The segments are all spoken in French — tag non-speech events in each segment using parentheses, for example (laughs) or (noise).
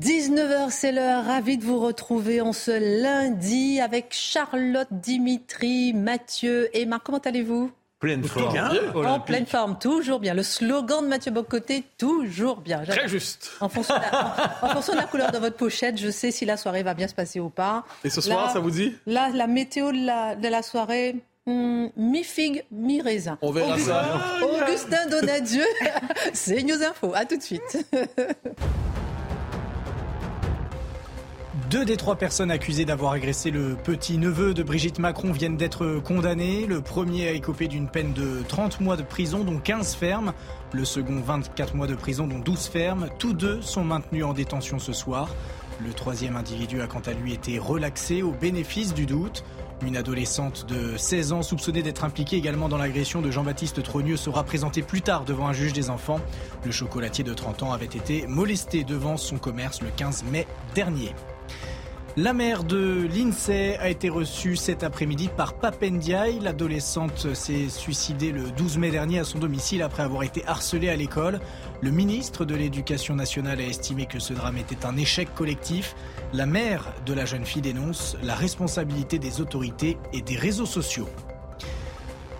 19h, c'est l'heure. Ravi de vous retrouver en ce lundi avec Charlotte, Dimitri, Mathieu et Marc. Comment allez-vous? Pleine forme. En pleine forme, toujours bien. Le slogan de Mathieu Bocoté, toujours bien. Très juste. En fonction, de la, en fonction de la couleur de votre pochette, je sais si la soirée va bien se passer ou pas. Et ce soir, Là- ça vous dit? Là, la météo de la, de la soirée, hmm, mi-figue, mi-raisin. On verra Augustin, ça. Augustin Donadieu, (laughs) c'est News Info. À tout de suite. (laughs) Deux des trois personnes accusées d'avoir agressé le petit-neveu de Brigitte Macron viennent d'être condamnées. Le premier a écopé d'une peine de 30 mois de prison, dont 15 fermes. Le second, 24 mois de prison, dont 12 fermes. Tous deux sont maintenus en détention ce soir. Le troisième individu a quant à lui été relaxé au bénéfice du doute. Une adolescente de 16 ans soupçonnée d'être impliquée également dans l'agression de Jean-Baptiste Trogneux sera présentée plus tard devant un juge des enfants. Le chocolatier de 30 ans avait été molesté devant son commerce le 15 mai dernier. La mère de l'INSEE a été reçue cet après-midi par Papendiaï. L'adolescente s'est suicidée le 12 mai dernier à son domicile après avoir été harcelée à l'école. Le ministre de l'Éducation nationale a estimé que ce drame était un échec collectif. La mère de la jeune fille dénonce la responsabilité des autorités et des réseaux sociaux.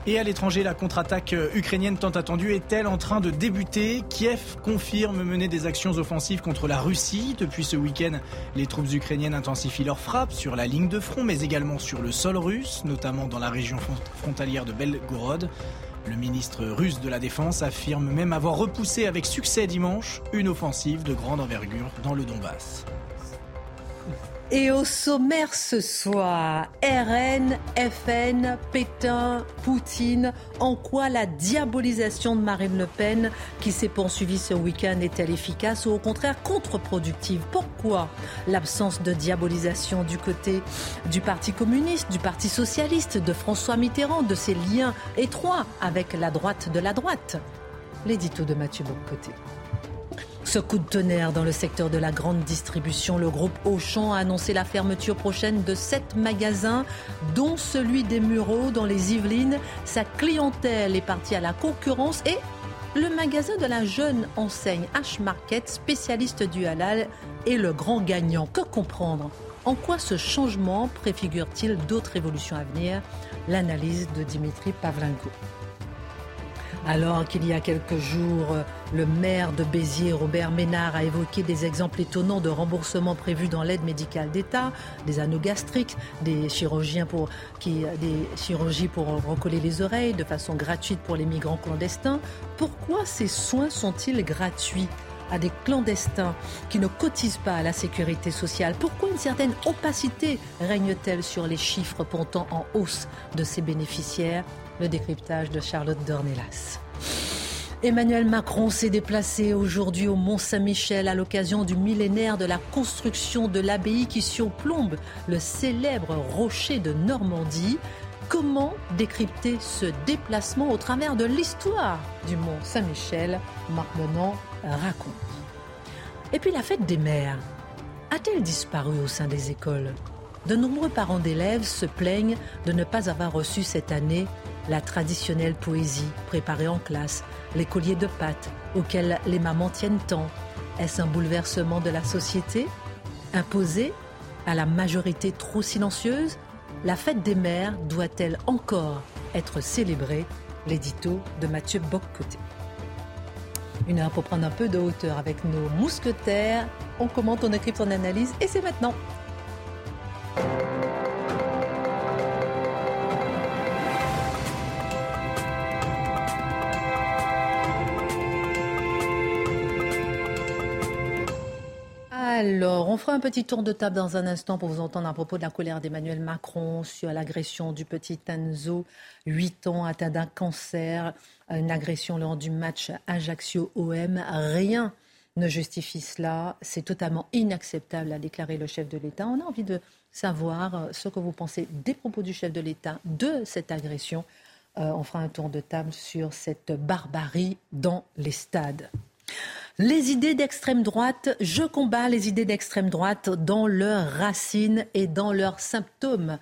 Et à l'étranger, la contre-attaque ukrainienne tant attendue est-elle en train de débuter? Kiev confirme mener des actions offensives contre la Russie. Depuis ce week-end, les troupes ukrainiennes intensifient leurs frappes sur la ligne de front, mais également sur le sol russe, notamment dans la région front- frontalière de Belgorod. Le ministre russe de la Défense affirme même avoir repoussé avec succès dimanche une offensive de grande envergure dans le Donbass. Et au sommaire ce soir, RN, FN, Pétain, Poutine, en quoi la diabolisation de Marine Le Pen qui s'est poursuivie ce week-end est-elle efficace ou au contraire contre-productive? Pourquoi l'absence de diabolisation du côté du Parti communiste, du Parti socialiste, de François Mitterrand, de ses liens étroits avec la droite de la droite? L'édito de Mathieu Bocoté. Ce coup de tonnerre dans le secteur de la grande distribution, le groupe Auchan a annoncé la fermeture prochaine de sept magasins, dont celui des Mureaux dans les Yvelines. Sa clientèle est partie à la concurrence et le magasin de la jeune enseigne H-Market, spécialiste du halal, est le grand gagnant. Que comprendre? En quoi ce changement préfigure-t-il d'autres évolutions à venir? L'analyse de Dimitri Pavlenko. Alors qu'il y a quelques jours, le maire de Béziers, Robert Ménard, a évoqué des exemples étonnants de remboursement prévus dans l'aide médicale d'État, des anneaux gastriques, des chirurgiens des chirurgies pour recoller les oreilles de façon gratuite pour les migrants clandestins. Pourquoi ces soins sont-ils gratuits à des clandestins qui ne cotisent pas à la sécurité sociale? Pourquoi une certaine opacité règne-t-elle sur les chiffres pourtant en hausse de ces bénéficiaires? Le décryptage de Charlotte Dornelas. Emmanuel Macron s'est déplacé aujourd'hui au Mont-Saint-Michel à l'occasion du millénaire de la construction de l'abbaye qui surplombe le célèbre rocher de Normandie. Comment décrypter ce déplacement au travers de l'histoire du Mont-Saint-Michel? Marc raconte. Et puis la fête des mères a-t-elle disparu au sein des écoles? De nombreux parents d'élèves se plaignent de ne pas avoir reçu cette année la traditionnelle poésie préparée en classe, les colliers de pâtes auxquels les mamans tiennent tant. Est-ce un bouleversement de la société? Imposé à la majorité trop silencieuse La fête des mères doit-elle encore être célébrée? L'édito de Mathieu Boccoté. Une heure pour prendre un peu de hauteur avec nos mousquetaires. On commente, on écrit, on analyse et c'est maintenant. Alors, on fera un petit tour de table dans un instant pour vous entendre à propos de la colère d'Emmanuel Macron sur l'agression du petit Tanzo, 8 ans, atteint d'un cancer, une agression lors du match Ajaccio-OM. Rien ne justifie cela. C'est totalement inacceptable, a déclaré le chef de l'État. On a envie de savoir euh, ce que vous pensez des propos du chef de l'État de cette agression. Euh, on fera un tour de table sur cette barbarie dans les stades. Les idées d'extrême droite, je combats les idées d'extrême droite dans leurs racines et dans leurs symptômes.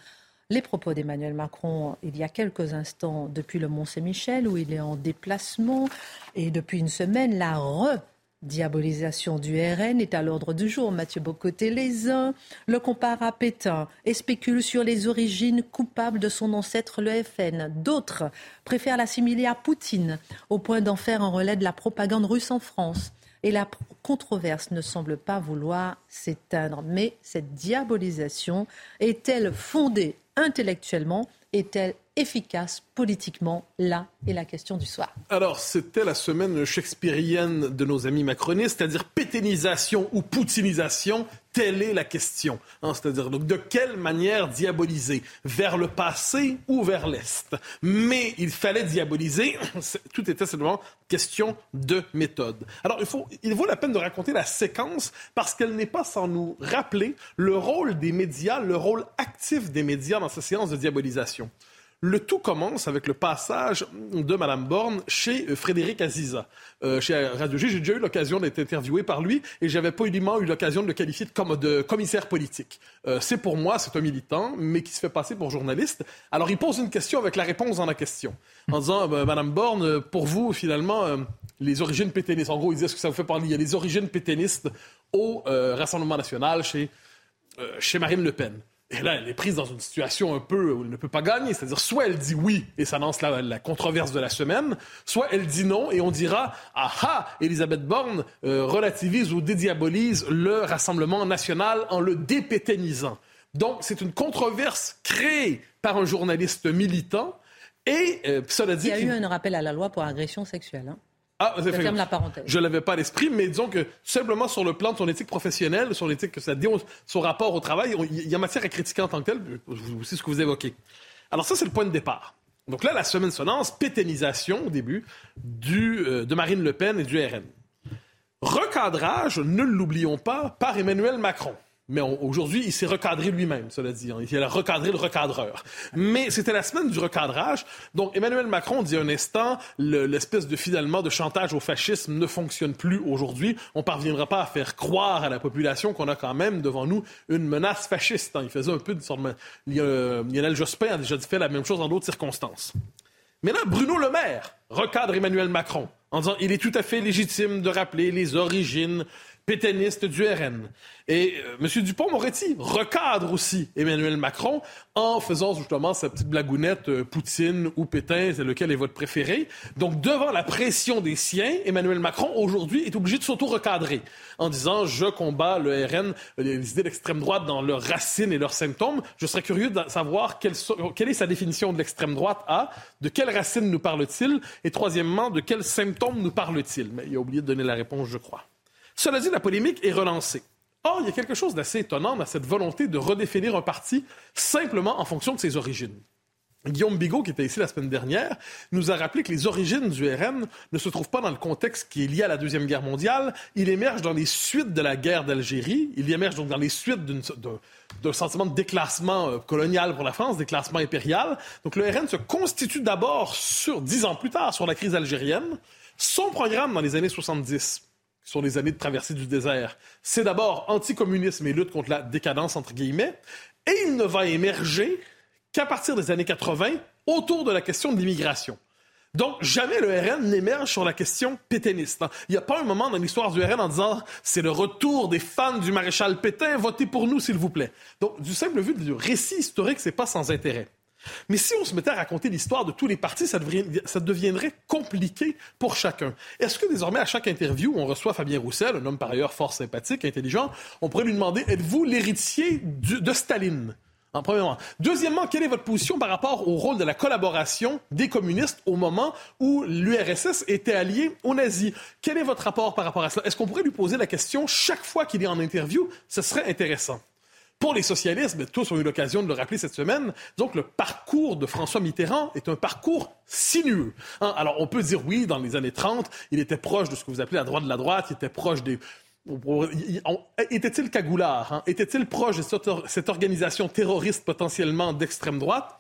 Les propos d'Emmanuel Macron il y a quelques instants depuis le Mont-Saint-Michel où il est en déplacement et depuis une semaine la re Diabolisation du RN est à l'ordre du jour. Mathieu Bocoté, les uns le comparent à Pétain et spéculent sur les origines coupables de son ancêtre, le FN. D'autres préfèrent l'assimiler à Poutine, au point d'en faire un relais de la propagande russe en France. Et la controverse ne semble pas vouloir s'éteindre. Mais cette diabolisation est-elle fondée intellectuellement Est-elle efficace politiquement Là est la question du soir. Alors, c'était la semaine shakespearienne de nos amis macronistes, c'est-à-dire péténisation ou poutinisation, telle est la question. Hein, c'est-à-dire, donc, de quelle manière diaboliser Vers le passé ou vers l'Est Mais il fallait diaboliser, (coughs) tout était simplement question de méthode. Alors, il, faut, il vaut la peine de raconter la séquence parce qu'elle n'est pas sans nous rappeler le rôle des médias, le rôle actif des médias dans cette séance de diabolisation. Le tout commence avec le passage de Mme Borne chez euh, Frédéric Aziza. Euh, chez Radio G, j'ai déjà eu l'occasion d'être interviewé par lui et j'avais pas eu l'occasion de le qualifier de, commissaire politique. Euh, c'est pour moi, c'est un militant, mais qui se fait passer pour journaliste. Alors il pose une question avec la réponse dans la question, en disant, Mme Madame Borne, pour vous, finalement, les origines pétainistes, en gros, il disait ce que ça vous fait parler, il y a les origines pétainistes au Rassemblement national chez Marine Le Pen. Et là, elle est prise dans une situation un peu où elle ne peut pas gagner. C'est-à-dire, soit elle dit oui et ça lance la, controverse de la semaine, soit elle dit non et on dira Ah ah, Elisabeth Borne euh, relativise ou dédiabolise le Rassemblement national en le dépéténisant. Donc, c'est une controverse créée par un journaliste militant. Et euh, cela dit. Il y a eu un rappel à la loi pour agression sexuelle. Hein. Ah, je ferme la parenthèse. Je l'avais pas à l'esprit, mais disons que simplement sur le plan de son éthique professionnelle, sur l'éthique que ça dit, son rapport au travail, il y a matière à critiquer en tant que tel. C'est ce que vous évoquez. Alors ça, c'est le point de départ. Donc là, la semaine sonnance, péténisation au début du, euh, de Marine Le Pen et du RN. Recadrage, ne l'oublions pas, par Emmanuel Macron. Mais aujourd'hui, il s'est recadré lui-même, cela dit. Il a recadré le recadreur. Mais c'était la semaine du recadrage. Donc, Emmanuel Macron dit un instant, l'espèce de finalement de chantage au fascisme ne fonctionne plus aujourd'hui. On parviendra pas à faire croire à la population qu'on a quand même devant nous une menace fasciste. Hein. Il faisait un peu de sorte. Lionel Jospin a déjà fait la même chose dans d'autres circonstances. Mais là, Bruno Le Maire recadre Emmanuel Macron en disant il est tout à fait légitime de rappeler les origines pétainiste du RN. Et euh, M. Dupont-Moretti recadre aussi Emmanuel Macron en faisant justement sa petite blagounette euh, Poutine ou Pétain, c'est lequel est votre préféré. Donc, devant la pression des siens, Emmanuel Macron, aujourd'hui, est obligé de s'auto-recadrer en disant « Je combats le RN, les idées d'extrême droite dans leurs racines et leurs symptômes. » Je serais curieux de savoir quelle, quelle est sa définition de l'extrême droite, A, de quelles racines nous parle-t-il, et troisièmement, de quels symptômes nous parle-t-il? Mais il a oublié de donner la réponse, je crois. Cela dit, la polémique est relancée. Or, il y a quelque chose d'assez étonnant dans cette volonté de redéfinir un parti simplement en fonction de ses origines. Guillaume Bigot, qui était ici la semaine dernière, nous a rappelé que les origines du RN ne se trouvent pas dans le contexte qui est lié à la Deuxième Guerre mondiale. Il émerge dans les suites de la guerre d'Algérie. Il émerge donc dans les suites d'un sentiment de déclassement euh, colonial pour la France, déclassement impérial. Donc le RN se constitue d'abord, sur dix ans plus tard, sur la crise algérienne. Son programme dans les années 70 sur les années de traversée du désert. C'est d'abord anticommunisme et lutte contre la décadence, entre guillemets, et il ne va émerger qu'à partir des années 80 autour de la question de l'immigration. Donc, jamais le RN n'émerge sur la question pétainiste. Hein. Il n'y a pas un moment dans l'histoire du RN en disant c'est le retour des fans du maréchal Pétain, votez pour nous, s'il vous plaît. Donc, du simple vu du récit historique, c'est pas sans intérêt. Mais si on se mettait à raconter l'histoire de tous les partis, ça, deviendrait compliqué pour chacun. Est-ce que désormais, à chaque interview, on reçoit Fabien Roussel, un homme par ailleurs fort sympathique, intelligent, on pourrait lui demander, êtes-vous l'héritier de Staline? En premièrement. Deuxièmement, quelle est votre position par rapport au rôle de la collaboration des communistes au moment où l'URSS était alliée aux nazis? Quel est votre rapport par rapport à cela? Est-ce qu'on pourrait lui poser la question chaque fois qu'il est en interview? Ce serait intéressant. Pour les socialistes, tous ont eu l'occasion de le rappeler cette semaine, donc le parcours de François Mitterrand est un parcours sinueux. Hein, alors on peut dire oui, dans les années 30, il était proche de ce que vous appelez la droite de la droite, il était proche des, était-il cagoulard? Hein? Était-il proche de cette, organisation terroriste potentiellement d'extrême droite?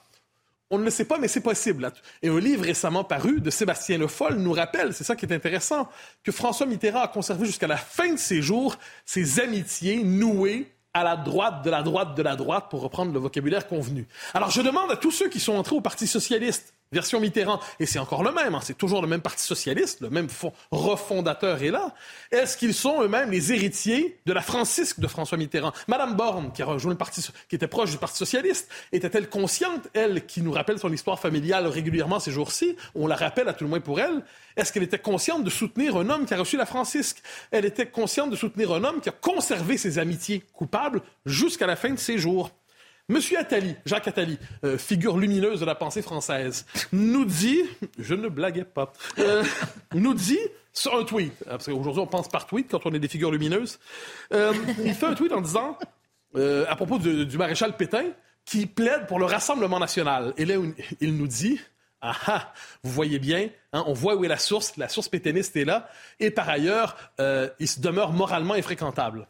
On ne le sait pas, mais c'est possible. Et un livre récemment paru de Sébastien Le Foll nous rappelle, c'est ça qui est intéressant, que François Mitterrand a conservé jusqu'à la fin de ses jours ses amitiés nouées à la droite de la droite de la droite, pour reprendre le vocabulaire convenu. Alors je demande à tous ceux qui sont entrés au Parti socialiste, version Mitterrand, et c'est encore le même, hein, c'est toujours le même Parti socialiste, le même refondateur est là, est-ce qu'ils sont eux-mêmes les héritiers de la francisque de François Mitterrand? Madame Borne, qui a rejoint le Parti, qui était proche du Parti socialiste, était-elle consciente, elle, qui nous rappelle son histoire familiale régulièrement ces jours-ci, on la rappelle à tout le moins pour elle, est-ce qu'elle était consciente de soutenir un homme qui a reçu la francisque? Elle était consciente de soutenir un homme qui a conservé ses amitiés coupables jusqu'à la fin de ses jours. Monsieur Attali, Jacques Attali, euh, figure lumineuse de la pensée française, nous dit, je ne blaguais pas, euh, nous dit sur un tweet, hein, parce qu'aujourd'hui on pense par tweet quand on est des figures lumineuses, euh, il fait un tweet en disant, à propos du maréchal Pétain, qui plaide pour le Rassemblement national. Et là, il nous dit, ah ah, vous voyez bien, hein, on voit où est la source, la source pétainiste est là, et par ailleurs, il se demeure moralement infréquentable.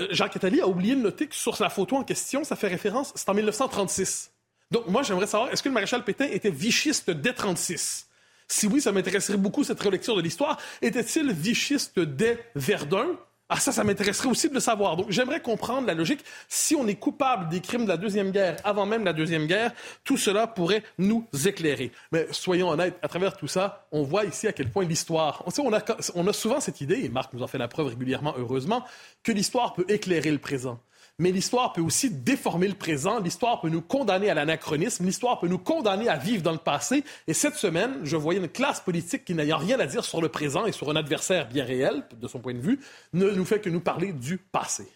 Euh, Jacques Attali a oublié de noter que sur la photo en question, ça fait référence, c'est en 1936. Donc moi, j'aimerais savoir, est-ce que le maréchal Pétain était vichiste dès 36? Si oui, ça m'intéresserait beaucoup cette relecture de l'histoire. Était-il vichiste dès Verdun? Ah, ça, ça m'intéresserait aussi de le savoir. Donc, j'aimerais comprendre la logique. Si on est coupable des crimes de la Deuxième Guerre, avant même la Deuxième Guerre, tout cela pourrait nous éclairer. Mais soyons honnêtes, à travers tout ça, on voit ici à quel point l'histoire... On, a, on a souvent cette idée, et Marc nous en fait la preuve régulièrement, heureusement, que l'histoire peut éclairer le présent mais l'histoire peut aussi déformer le présent, l'histoire peut nous condamner à l'anachronisme, l'histoire peut nous condamner à vivre dans le passé. Et cette semaine, je voyais une classe politique qui n'ayant rien à dire sur le présent et sur un adversaire bien réel, de son point de vue, ne nous fait que nous parler du passé.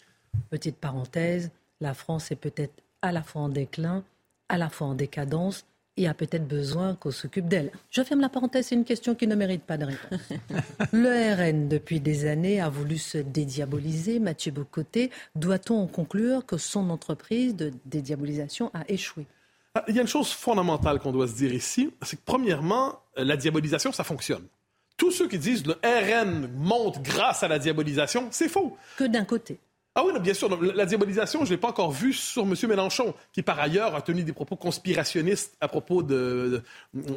Petite parenthèse, la France est peut-être à la fois en déclin, à la fois en décadence, et a peut-être besoin qu'on s'occupe d'elle. Je ferme la parenthèse, c'est une question qui ne mérite pas de réponse. (laughs) Le RN, depuis des années, a voulu se dédiaboliser. Mathieu Bocoté, doit-on en conclure que son entreprise de dédiabolisation a échoué? Ah, Il y a une chose fondamentale qu'on doit se dire ici, c'est que premièrement, la diabolisation, ça fonctionne. Tous ceux qui disent le RN monte grâce à la diabolisation, c'est faux. Que d'un côté. Ah oui, bien sûr. La diabolisation, je ne l'ai pas encore vue sur M. Mélenchon, qui par ailleurs a tenu des propos conspirationnistes à propos de,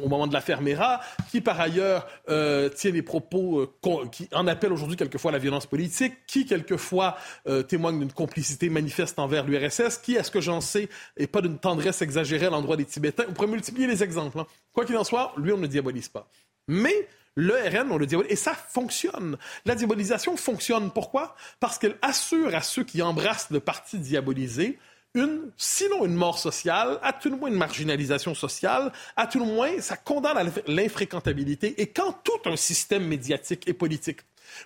au moment de l'affaire Mera, qui par ailleurs euh, tient des propos euh, qui en appellent aujourd'hui quelquefois à la violence politique, qui quelquefois euh, témoigne d'une complicité manifeste envers l'URSS, qui, à ce que j'en sais, n'est pas d'une tendresse exagérée à l'endroit des Tibétains. On pourrait multiplier les exemples. Hein. Quoi qu'il en soit, lui, on ne diabolise pas. Mais le RN, on le diabolise. Et ça fonctionne. La diabolisation fonctionne. Pourquoi? Parce qu'elle assure à ceux qui embrassent le parti diabolisé une, sinon une mort sociale, à tout le moins une marginalisation sociale, à tout le moins, ça condamne à l'infréquentabilité. Et quand tout un système médiatique et politique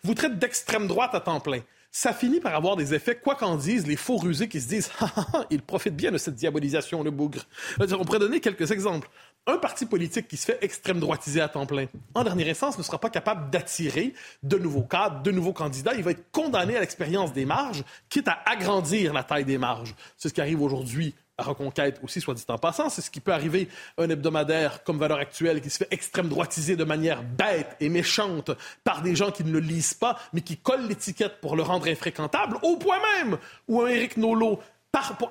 vous traite d'extrême droite à temps plein, ça finit par avoir des effets, quoi qu'en disent les faux rusés qui se disent ah, (laughs) ah, ah, il profite bien de cette diabolisation, le bougre. On pourrait donner quelques exemples. Un parti politique qui se fait extrême droitiser à temps plein, en dernière instance, ne sera pas capable d'attirer de nouveaux cadres, de nouveaux candidats. Il va être condamné à l'expérience des marges, quitte à agrandir la taille des marges. C'est ce qui arrive aujourd'hui Reconquête aussi, soit dit en passant. C'est ce qui peut arriver un hebdomadaire comme Valeur Actuelle qui se fait extrême droitiser de manière bête et méchante par des gens qui ne le lisent pas, mais qui collent l'étiquette pour le rendre infréquentable, au point même où un Éric Nolot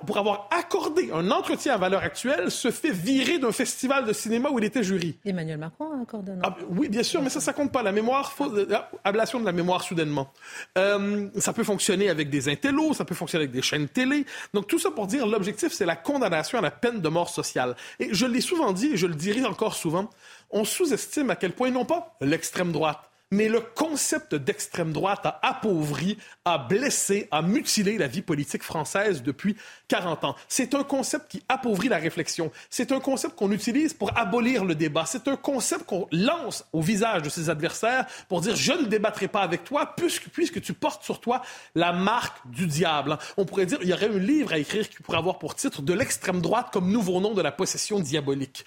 pour, avoir accordé un entretien à valeur actuelle, se fait virer d'un festival de cinéma où il était jury. Emmanuel Macron a accordé un ah, Oui, bien sûr, mais ça, ça compte pas. La mémoire, euh, ablation de la mémoire soudainement. Euh, ça peut fonctionner avec des intellos, ça peut fonctionner avec des chaînes télé. Donc tout ça pour dire, l'objectif, c'est la condamnation à la peine de mort sociale. Et je l'ai souvent dit, et je le dirai encore souvent, on sous-estime à quel point, non pas l'extrême droite, mais le concept d'extrême droite a appauvri, a blessé, a mutilé la vie politique française depuis 40 ans. C'est un concept qui appauvrit la réflexion. C'est un concept qu'on utilise pour abolir le débat. C'est un concept qu'on lance au visage de ses adversaires pour dire je ne débattrai pas avec toi puisque, puisque tu portes sur toi la marque du diable. On pourrait dire il y aurait un livre à écrire qui pourrait avoir pour titre de l'extrême droite comme nouveau nom de la possession diabolique.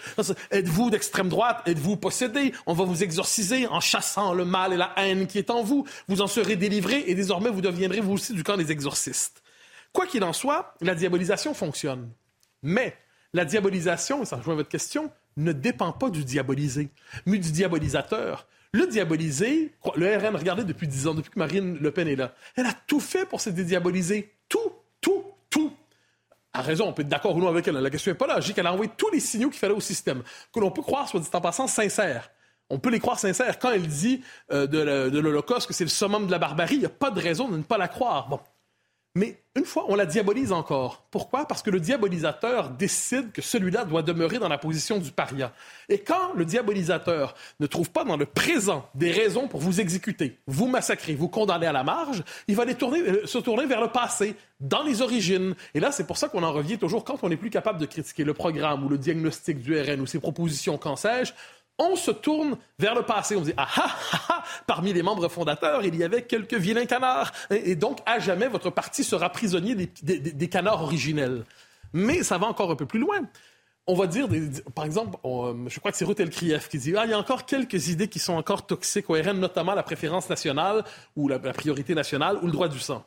Êtes-vous d'extrême droite? Êtes-vous possédé? On va vous exorciser en chassant le mal et la haine qui est en vous. Vous en serez délivré et désormais vous deviendrez vous aussi du camp des exorcistes. Quoi qu'il en soit, la diabolisation fonctionne. Mais la diabolisation, ça rejoint votre question, ne dépend pas du diabolisé, mais du diabolisateur. Le diabolisé, le RN, regardez depuis dix ans, depuis que Marine Le Pen est là, elle a tout fait pour se dédiaboliser. Tout, tout, tout. A raison, on peut être d'accord ou non avec elle. La question n'est pas là. Dis qu'elle a envoyé tous les signaux qu'il fallait au système, que l'on peut croire, soit dit en passant, sincère. On peut les croire sincères. Quand elle dit euh, de l'Holocauste que c'est le summum de la barbarie, il n'y a pas de raison de ne pas la croire. Bon. Mais une fois, on la diabolise encore. Pourquoi? Parce que le diabolisateur décide que celui-là doit demeurer dans la position du paria. Et quand le diabolisateur ne trouve pas dans le présent des raisons pour vous exécuter, vous massacrer, vous condamner à la marge, il va euh, se tourner vers le passé, dans les origines. Et là, c'est pour ça qu'on en revient toujours quand on n'est plus capable de critiquer le programme ou le diagnostic du RN ou ses propositions, qu'en sais-je, on se tourne vers le passé. On dit ah, ah ah ah parmi les membres fondateurs, il y avait quelques vilains canards. Et, donc, à jamais, votre parti sera prisonnier des, canards originels. Mais ça va encore un peu plus loin. On va dire, par exemple, je crois que c'est Ruth Elkrief qui dit ah, il y a encore quelques idées qui sont encore toxiques au RN, notamment la préférence nationale ou la priorité nationale ou le droit du sang.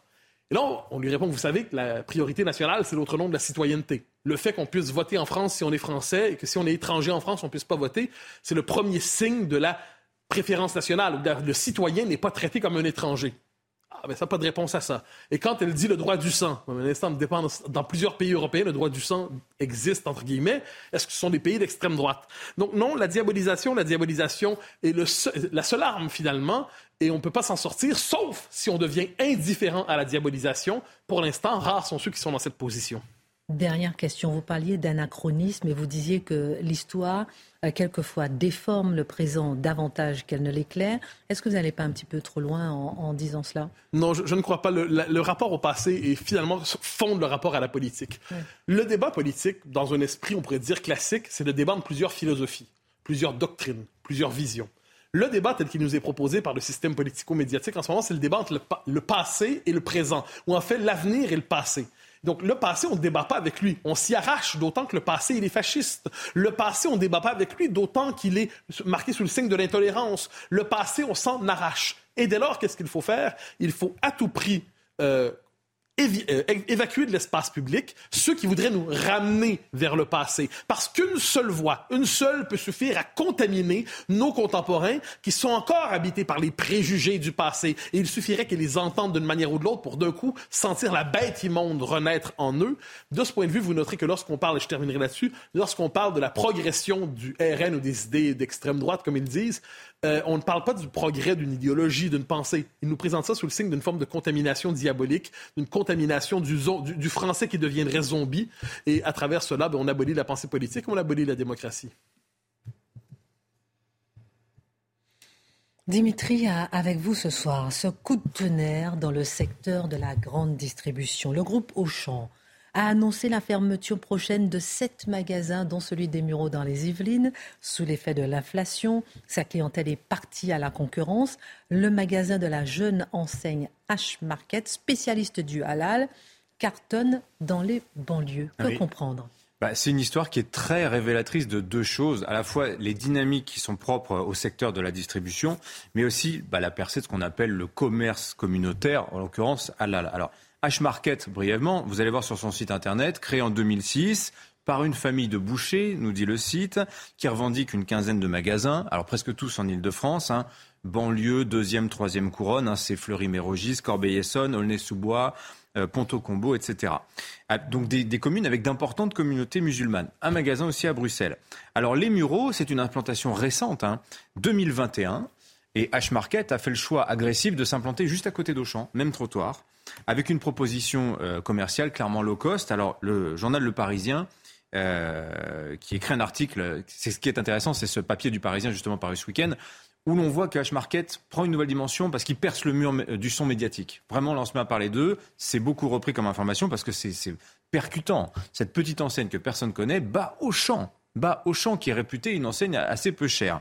Et là, on lui répond, vous savez que la priorité nationale, c'est l'autre nom de la citoyenneté. Le fait qu'on puisse voter en France si on est français et que si on est étranger en France, on ne puisse pas voter, c'est le premier signe de la préférence nationale. Le citoyen n'est pas traité comme un étranger. Ah, ben ça pas de réponse à ça. Et quand elle dit le droit du sang, un instant dans plusieurs pays européens, le droit du sang existe, entre guillemets. Est-ce que ce sont des pays d'extrême droite? Donc non, la diabolisation, la diabolisation est le la seule arme, finalement, et on ne peut pas s'en sortir, sauf si on devient indifférent à la diabolisation. Pour l'instant, rares sont ceux qui sont dans cette position. Dernière question, vous parliez d'anachronisme et vous disiez que l'histoire, quelquefois, déforme le présent davantage qu'elle ne l'éclaire. Est-ce que vous n'allez pas un petit peu trop loin en, disant cela? Non, je, ne crois pas. Le, rapport au passé et finalement fonde le rapport à la politique. Le débat politique, dans un esprit, on pourrait dire classique, c'est le débat de plusieurs philosophies, plusieurs doctrines, plusieurs visions. Le débat tel qu'il nous est proposé par le système politico-médiatique en ce moment, c'est le débat entre le, passé et le présent, ou en fait l'avenir et le passé. Donc, le passé, on ne débat pas avec lui. On s'y arrache, d'autant que le passé, il est fasciste. Le passé, on ne débat pas avec lui, d'autant qu'il est marqué sous le signe de l'intolérance. Le passé, on s'en arrache. Et dès lors, qu'est-ce qu'il faut faire? Il faut à tout prix euh, euh, évacuer de l'espace public ceux qui voudraient nous ramener vers le passé. Parce qu'une seule voix, une seule peut suffire à contaminer nos contemporains qui sont encore habités par les préjugés du passé. Et il suffirait qu'ils les entendent d'une manière ou de l'autre pour d'un coup sentir la bête immonde renaître en eux. De ce point de vue, vous noterez que lorsqu'on parle, et je terminerai là-dessus, lorsqu'on parle de la progression du RN ou des idées d'extrême droite, comme ils disent, euh, on ne parle pas du progrès d'une idéologie, d'une pensée. Ils nous présentent ça sous le signe d'une forme de contamination diabolique, d'une contamination du, français qui deviendrait zombie. Et à travers cela, ben, on abolit la pensée politique, on abolit la démocratie. Dimitri, avec vous ce soir, ce coup de tonnerre dans le secteur de la grande distribution. Le groupe Auchan a annoncé la fermeture prochaine de sept magasins, dont celui des Mureaux dans les Yvelines, sous l'effet de l'inflation. Sa clientèle est partie à la concurrence. Le magasin de la jeune enseigne H-Market, spécialiste du halal, cartonne dans les banlieues. Que comprendre? Bah, c'est une histoire qui est très révélatrice de deux choses, à la fois les dynamiques qui sont propres au secteur de la distribution, mais aussi bah, la percée de ce qu'on appelle le commerce communautaire, en l'occurrence halal. Alors, H-Market, brièvement, vous allez voir sur son site internet, créé en 2006 par une famille de bouchers, nous dit le site, qui revendique une quinzaine de magasins, alors presque tous en Ile-de-France, hein, banlieue, deuxième, troisième couronne, hein, c'est Fleury-Mérogis, Corbeil-Essonne, Aulnay-sous-Bois, euh, Ponto-Combo, etc. Ah, donc des, des, communes avec d'importantes communautés musulmanes. Un magasin aussi à Bruxelles. Alors les Mureaux, c'est une implantation récente, hein, 2021, et H-Market a fait le choix agressif de s'implanter juste à côté d'Auchan, même trottoir avec une proposition euh, commerciale clairement low cost. Alors, le journal Le Parisien, euh, qui écrit un article, c'est ce qui est intéressant, c'est ce papier du Parisien justement paru ce week-end, où l'on voit que H-Market prend une nouvelle dimension parce qu'il perce le mur euh, du son médiatique. Vraiment, on se met à parler d'eux. C'est beaucoup repris comme information parce que c'est percutant. Cette petite enseigne que personne connaît bat au champ. Bat au champ qui est réputée une enseigne assez peu chère.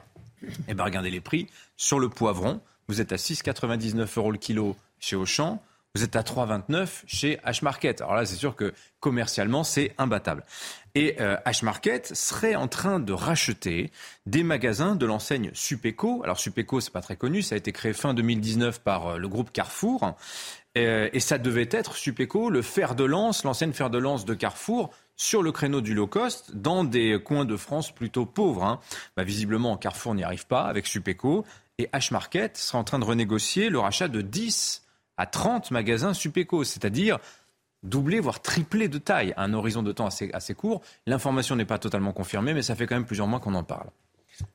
Eh bien, regardez les prix. Sur le poivron, vous êtes à 6,99 euros le kilo chez Auchan. Vous êtes à 3,29 chez H-Market. Alors là, c'est sûr que commercialement, c'est imbattable. Et euh, H-Market serait en train de racheter des magasins de l'enseigne Supéco. Alors Supéco, c'est pas très connu, ça a été créé fin 2019 par euh, le groupe Carrefour. Euh, et ça devait être Supéco, le fer de lance, l'ancienne fer de lance de Carrefour, sur le créneau du low cost dans des coins de France plutôt pauvres. Hein. Bah, visiblement, Carrefour n'y arrive pas avec Supéco. Et H-Market sera en train de renégocier le rachat de 10 à 30 magasins Supéco, c'est-à-dire doubler, voire tripler de taille à un horizon de temps assez, assez court. L'information n'est pas totalement confirmée, mais ça fait quand même plusieurs mois qu'on en parle.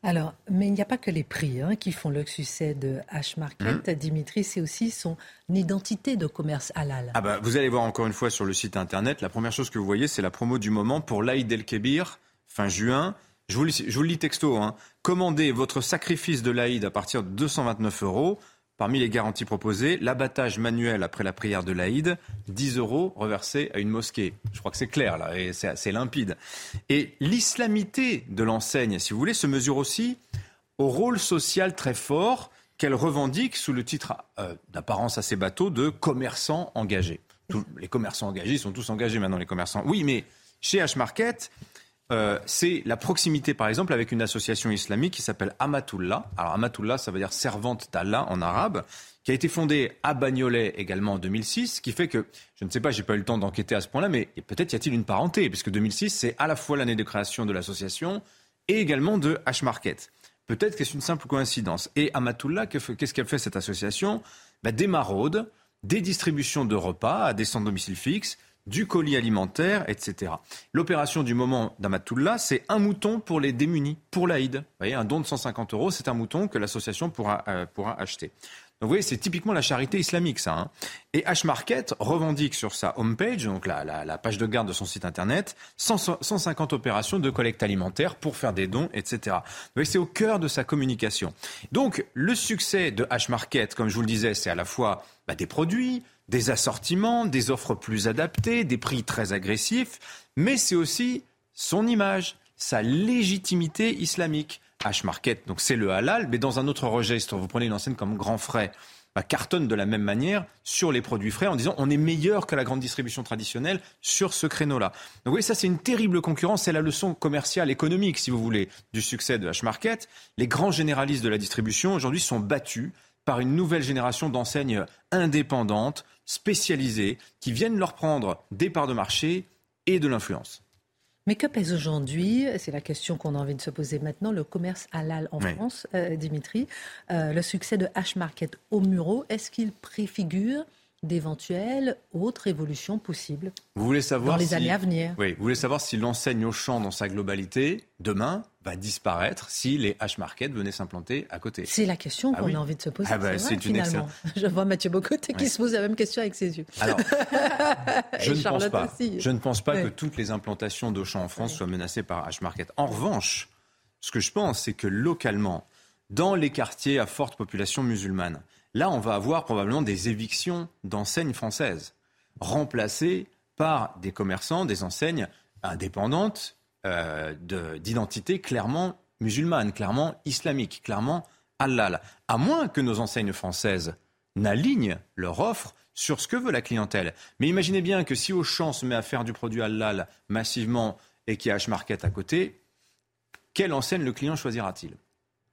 Alors, mais il n'y a pas que les prix hein, qui font le succès de H-Market. Mmh. Dimitri, c'est aussi son identité de commerce halal. Ah bah, vous allez voir encore une fois sur le site internet, la première chose que vous voyez, c'est la promo du moment pour l'Aïd el-Kébir, fin juin. Je vous, je vous le lis texto. Hein. Commandez votre sacrifice de l'Aïd à partir de 229 euros. Parmi les garanties proposées, l'abattage manuel après la prière de l'Aïd, 10 euros reversés à une mosquée. Je crois que c'est clair là, et c'est assez limpide. Et l'islamité de l'enseigne, si vous voulez, se mesure aussi au rôle social très fort qu'elle revendique sous le titre euh, d'apparence assez bateau de commerçants engagés. les commerçants engagés sont tous engagés maintenant, les commerçants. Oui, mais chez H-Market, euh, c'est la proximité, par exemple, avec une association islamique qui s'appelle Amatullah. Alors, Amatullah, ça veut dire servante d'Allah en arabe, qui a été fondée à Bagnolet également en 2006, ce qui fait que, je ne sais pas, j'ai pas eu le temps d'enquêter à ce point-là, mais peut-être y a-t-il une parenté, puisque 2006, c'est à la fois l'année de création de l'association et également de H-Market. Peut-être que c'est une simple coïncidence. Et Amatullah, qu'est-ce qu'elle fait cette association? Bah, Des maraudes, des distributions de repas à des sans domicile fixe, du colis alimentaire, etc. L'opération du moment d'Amatullah, c'est un mouton pour les démunis, pour l'Aïd. Vous voyez, un don de 150 euros, c'est un mouton que l'association pourra, euh, pourra acheter. Donc vous voyez, c'est typiquement la charité islamique, ça. Hein. Et H-Market revendique sur sa homepage, donc la, la, page de garde de son site internet, 150 opérations de collecte alimentaire pour faire des dons, etc. Vous c'est au cœur de sa communication. Donc le succès de H-Market, comme je vous le disais, c'est à la fois bah, des produits, des assortiments, des offres plus adaptées, des prix très agressifs, mais c'est aussi son image, sa légitimité islamique. H-Market, donc c'est le halal, mais dans un autre registre, vous prenez une enseigne comme Grand Frais, bah, cartonne de la même manière sur les produits frais en disant on est meilleur que la grande distribution traditionnelle sur ce créneau-là. Donc oui, ça c'est une terrible concurrence, c'est la leçon commerciale, économique, si vous voulez, du succès de H-Market. Les grands généralistes de la distribution aujourd'hui sont battus par une nouvelle génération d'enseignes indépendantes, spécialisées, qui viennent leur prendre des parts de marché et de l'influence. Mais que pèse aujourd'hui, c'est la question qu'on a envie de se poser maintenant, le commerce halal en France, euh, Dimitri euh, Le succès de H-Market au Muro, est-ce qu'il préfigure d'éventuelles autres évolutions possibles vous voulez savoir dans les années à venir. Oui, vous voulez savoir si l'enseigne au champ dans sa globalité, demain, va disparaître si les H-Market venaient s'implanter à côté? C'est la question ah qu'on a envie de se poser. Ah bah, c'est. Je vois Mathieu Bocoté qui se pose la même question avec ses yeux. Alors, (laughs) je, ne pense pas, je ne pense pas que toutes les implantations d'Auchan en France soient menacées par H-Market. En revanche, ce que je pense, c'est que localement, dans les quartiers à forte population musulmane, Là, on va avoir probablement des évictions d'enseignes françaises, remplacées par des commerçants, des enseignes indépendantes, euh, d'identité clairement musulmane, clairement islamique, clairement halal. À moins que nos enseignes françaises n'alignent leur offre sur ce que veut la clientèle. Mais imaginez bien que si Auchan se met à faire du produit halal massivement et qu'il y a H-Market à côté, quelle enseigne le client choisira-t-il?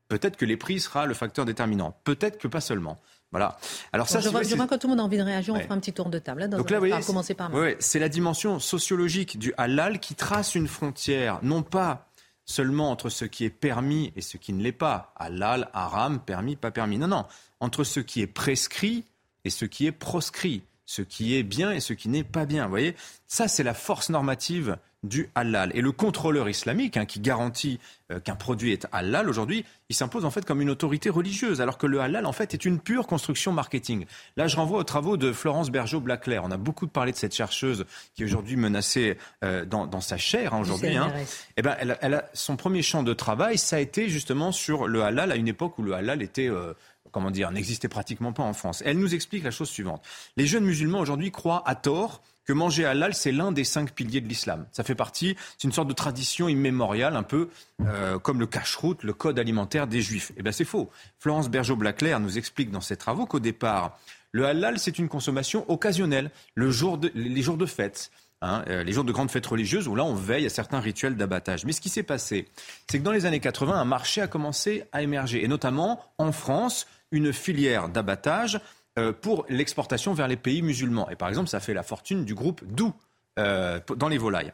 Peut-être que les prix sera le facteur déterminant. Peut-être que pas seulement. Voilà. Alors ça, je, vois, quand tout le monde a envie de réagir, on fera un petit tour de table. Donc là, commencer par moi. c'est la dimension sociologique du halal qui trace une frontière, non pas seulement entre ce qui est permis et ce qui ne l'est pas. Halal, haram, permis, pas permis. Non, non. Entre ce qui est prescrit et ce qui est proscrit. Ce qui est bien et ce qui n'est pas bien. Vous voyez? Ça, c'est la force normative du halal. Et le contrôleur islamique hein, qui garantit euh, qu'un produit est halal aujourd'hui, il s'impose en fait comme une autorité religieuse, alors que le halal en fait est une pure construction marketing. Là, je renvoie aux travaux de Florence Bergeau-Blaclair. On a beaucoup parlé de cette chercheuse qui est aujourd'hui menacée euh, dans, sa chair hein, aujourd'hui. Hein. Eh ben, elle, a, son premier champ de travail, ça a été justement sur le halal à une époque où le halal était euh, comment dire, n'existait pratiquement pas en France. Elle nous explique la chose suivante. Les jeunes musulmans aujourd'hui croient à tort que manger halal, c'est l'un des cinq piliers de l'islam. Ça fait partie, c'est une sorte de tradition immémoriale, un peu euh, comme le cache-route, le code alimentaire des juifs. Eh bien, c'est faux. Florence Bergeau-Blaclair nous explique dans ses travaux qu'au départ, le halal, c'est une consommation occasionnelle, le jour les jours de fête. Hein, euh, les jours de grandes fêtes religieuses où là on veille à certains rituels d'abattage. Mais ce qui s'est passé, c'est que dans les années 80, un marché a commencé à émerger, et notamment en France, une filière d'abattage euh, pour l'exportation vers les pays musulmans. Et par exemple, ça fait la fortune du groupe Doux euh, dans les volailles.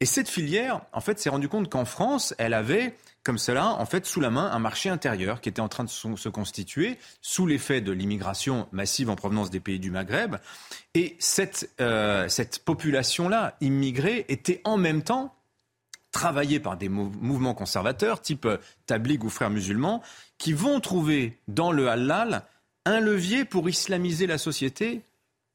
Et cette filière, en fait, s'est rendu compte qu'en France, elle avait, comme cela, en fait, sous la main, un marché intérieur qui était en train de se constituer sous l'effet de l'immigration massive en provenance des pays du Maghreb. Et cette, euh, cette population-là, immigrée, était en même temps travaillée par des mouvements conservateurs, type Tabligh ou Frères musulmans, qui vont trouver dans le halal un levier pour islamiser la société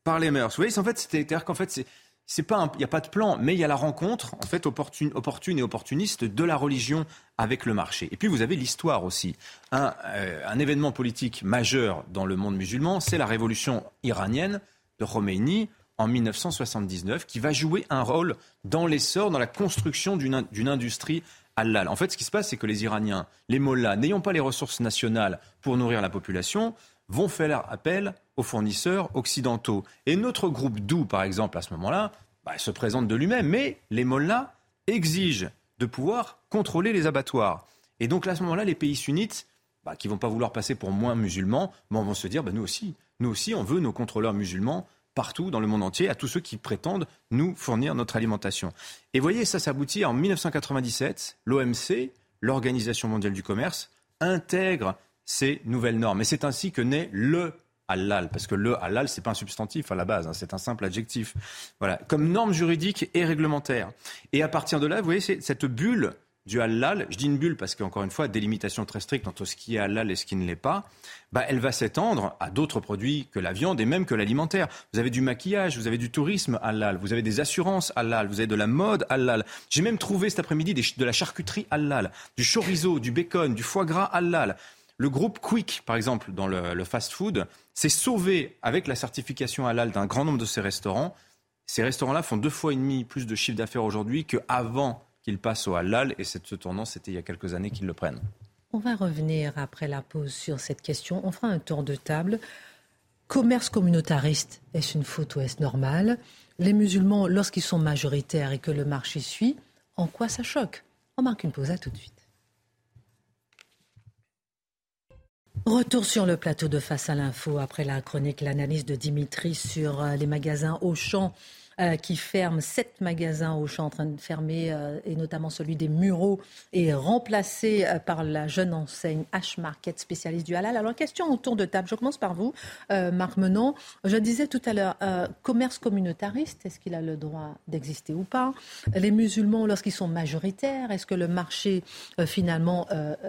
par les mœurs. Vous voyez, en fait, c'est-à-dire qu'en fait, c'est pas il n'y a pas de plan, mais il y a la rencontre en fait opportune, opportune et opportuniste de la religion avec le marché. Et puis vous avez l'histoire aussi. Un, euh, un, événement politique majeur dans le monde musulman, c'est la révolution iranienne de Khomeini en 1979, qui va jouer un rôle dans l'essor, dans la construction d'une industrie halal. En fait, ce qui se passe, c'est que les Iraniens, les mollahs, n'ayant pas les ressources nationales pour nourrir la population, vont faire appel aux fournisseurs occidentaux. Et notre groupe doux, par exemple, à ce moment-là, bah, se présente de lui-même. Mais les mollahs exigent de pouvoir contrôler les abattoirs. Et donc, à ce moment-là, les pays sunnites, bah, qui vont pas vouloir passer pour moins musulmans, vont se dire, bah, nous aussi, nous aussi, on veut nos contrôleurs musulmans partout dans le monde entier, à tous ceux qui prétendent nous fournir notre alimentation. Et voyez, ça s'aboutit en 1997, l'OMC, l'Organisation mondiale du commerce, intègre ces nouvelles normes. Et c'est ainsi que naît le halal, parce que le halal, c'est pas un substantif à la base, hein, c'est un simple adjectif. Voilà, comme norme juridique et réglementaire. Et à partir de là, vous voyez, cette bulle du halal, je dis une bulle parce qu'encore une fois, délimitation très stricte entre ce qui est halal et ce qui ne l'est pas, bah, elle va s'étendre à d'autres produits que la viande et même que l'alimentaire. Vous avez du maquillage, vous avez du tourisme halal, vous avez des assurances halal, vous avez de la mode halal. J'ai même trouvé cet après-midi de la charcuterie halal, du chorizo, du bacon, du foie gras halal. Le groupe Quick, par exemple, dans le, le fast-food, s'est sauvé avec la certification halal d'un grand nombre de ces restaurants. Ces restaurants-là font deux fois et demi plus de chiffre d'affaires aujourd'hui qu'avant qu'ils passent au halal. Et cette tendance, c'était il y a quelques années qu'ils le prennent. On va revenir après la pause sur cette question. On fera un tour de table. Commerce communautariste, est-ce une faute ou est-ce normal? Les musulmans, lorsqu'ils sont majoritaires et que le marché suit, en quoi ça choque? On marque une pause, à tout de suite. Retour sur le plateau de Face à l'info après la chronique, l'analyse de Dimitri sur euh, les magasins Auchan qui ferme sept magasins au champ en train de fermer, euh, et notamment celui des Mureaux, est remplacé euh, par la jeune enseigne H-Market, spécialiste du halal. Alors, question autour de table. Je commence par vous, Marc Menon. Je disais tout à l'heure, commerce communautariste, est-ce qu'il a le droit d'exister ou pas? Les musulmans, lorsqu'ils sont majoritaires, est-ce que le marché finalement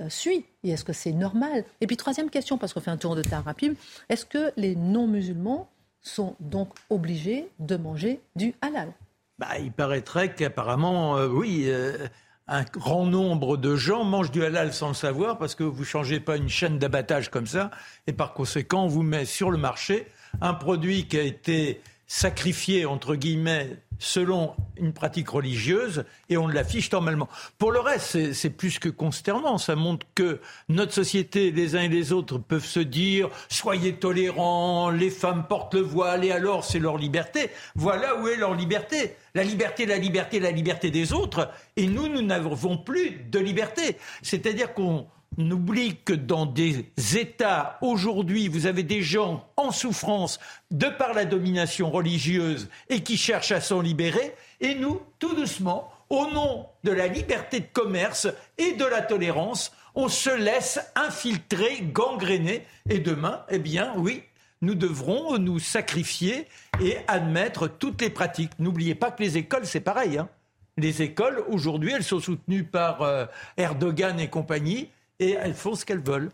suit? Et est-ce que c'est normal? Et puis, troisième question, parce qu'on fait un tour de table rapide, est-ce que les non-musulmans sont donc obligés de manger du halal. Bah, il paraîtrait qu'apparemment, euh, oui, euh, un grand nombre de gens mangent du halal sans le savoir parce que vous ne changez pas une chaîne d'abattage comme ça et par conséquent, on vous met sur le marché un produit qui a été sacrifié, entre guillemets, selon une pratique religieuse et on l'affiche normalement. Pour le reste, c'est plus que consternant. Ça montre que notre société, les uns et les autres, peuvent se dire soyez tolérants, les femmes portent le voile et alors c'est leur liberté. Voilà où est leur liberté. La liberté, la liberté, la liberté des autres. Et nous, nous n'avons plus de liberté. C'est-à-dire qu'on N'oublie que dans des États, aujourd'hui, vous avez des gens en souffrance de par la domination religieuse et qui cherchent à s'en libérer. Et nous, tout doucement, au nom de la liberté de commerce et de la tolérance, on se laisse infiltrer, gangréner. Et demain, eh bien, oui, nous devrons nous sacrifier et admettre toutes les pratiques. N'oubliez pas que les écoles, c'est pareil. Hein. Les écoles, aujourd'hui, elles sont soutenues par euh, Erdogan et compagnie, et elles font ce qu'elles veulent.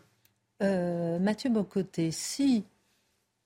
Euh, Mathieu Bocoté, si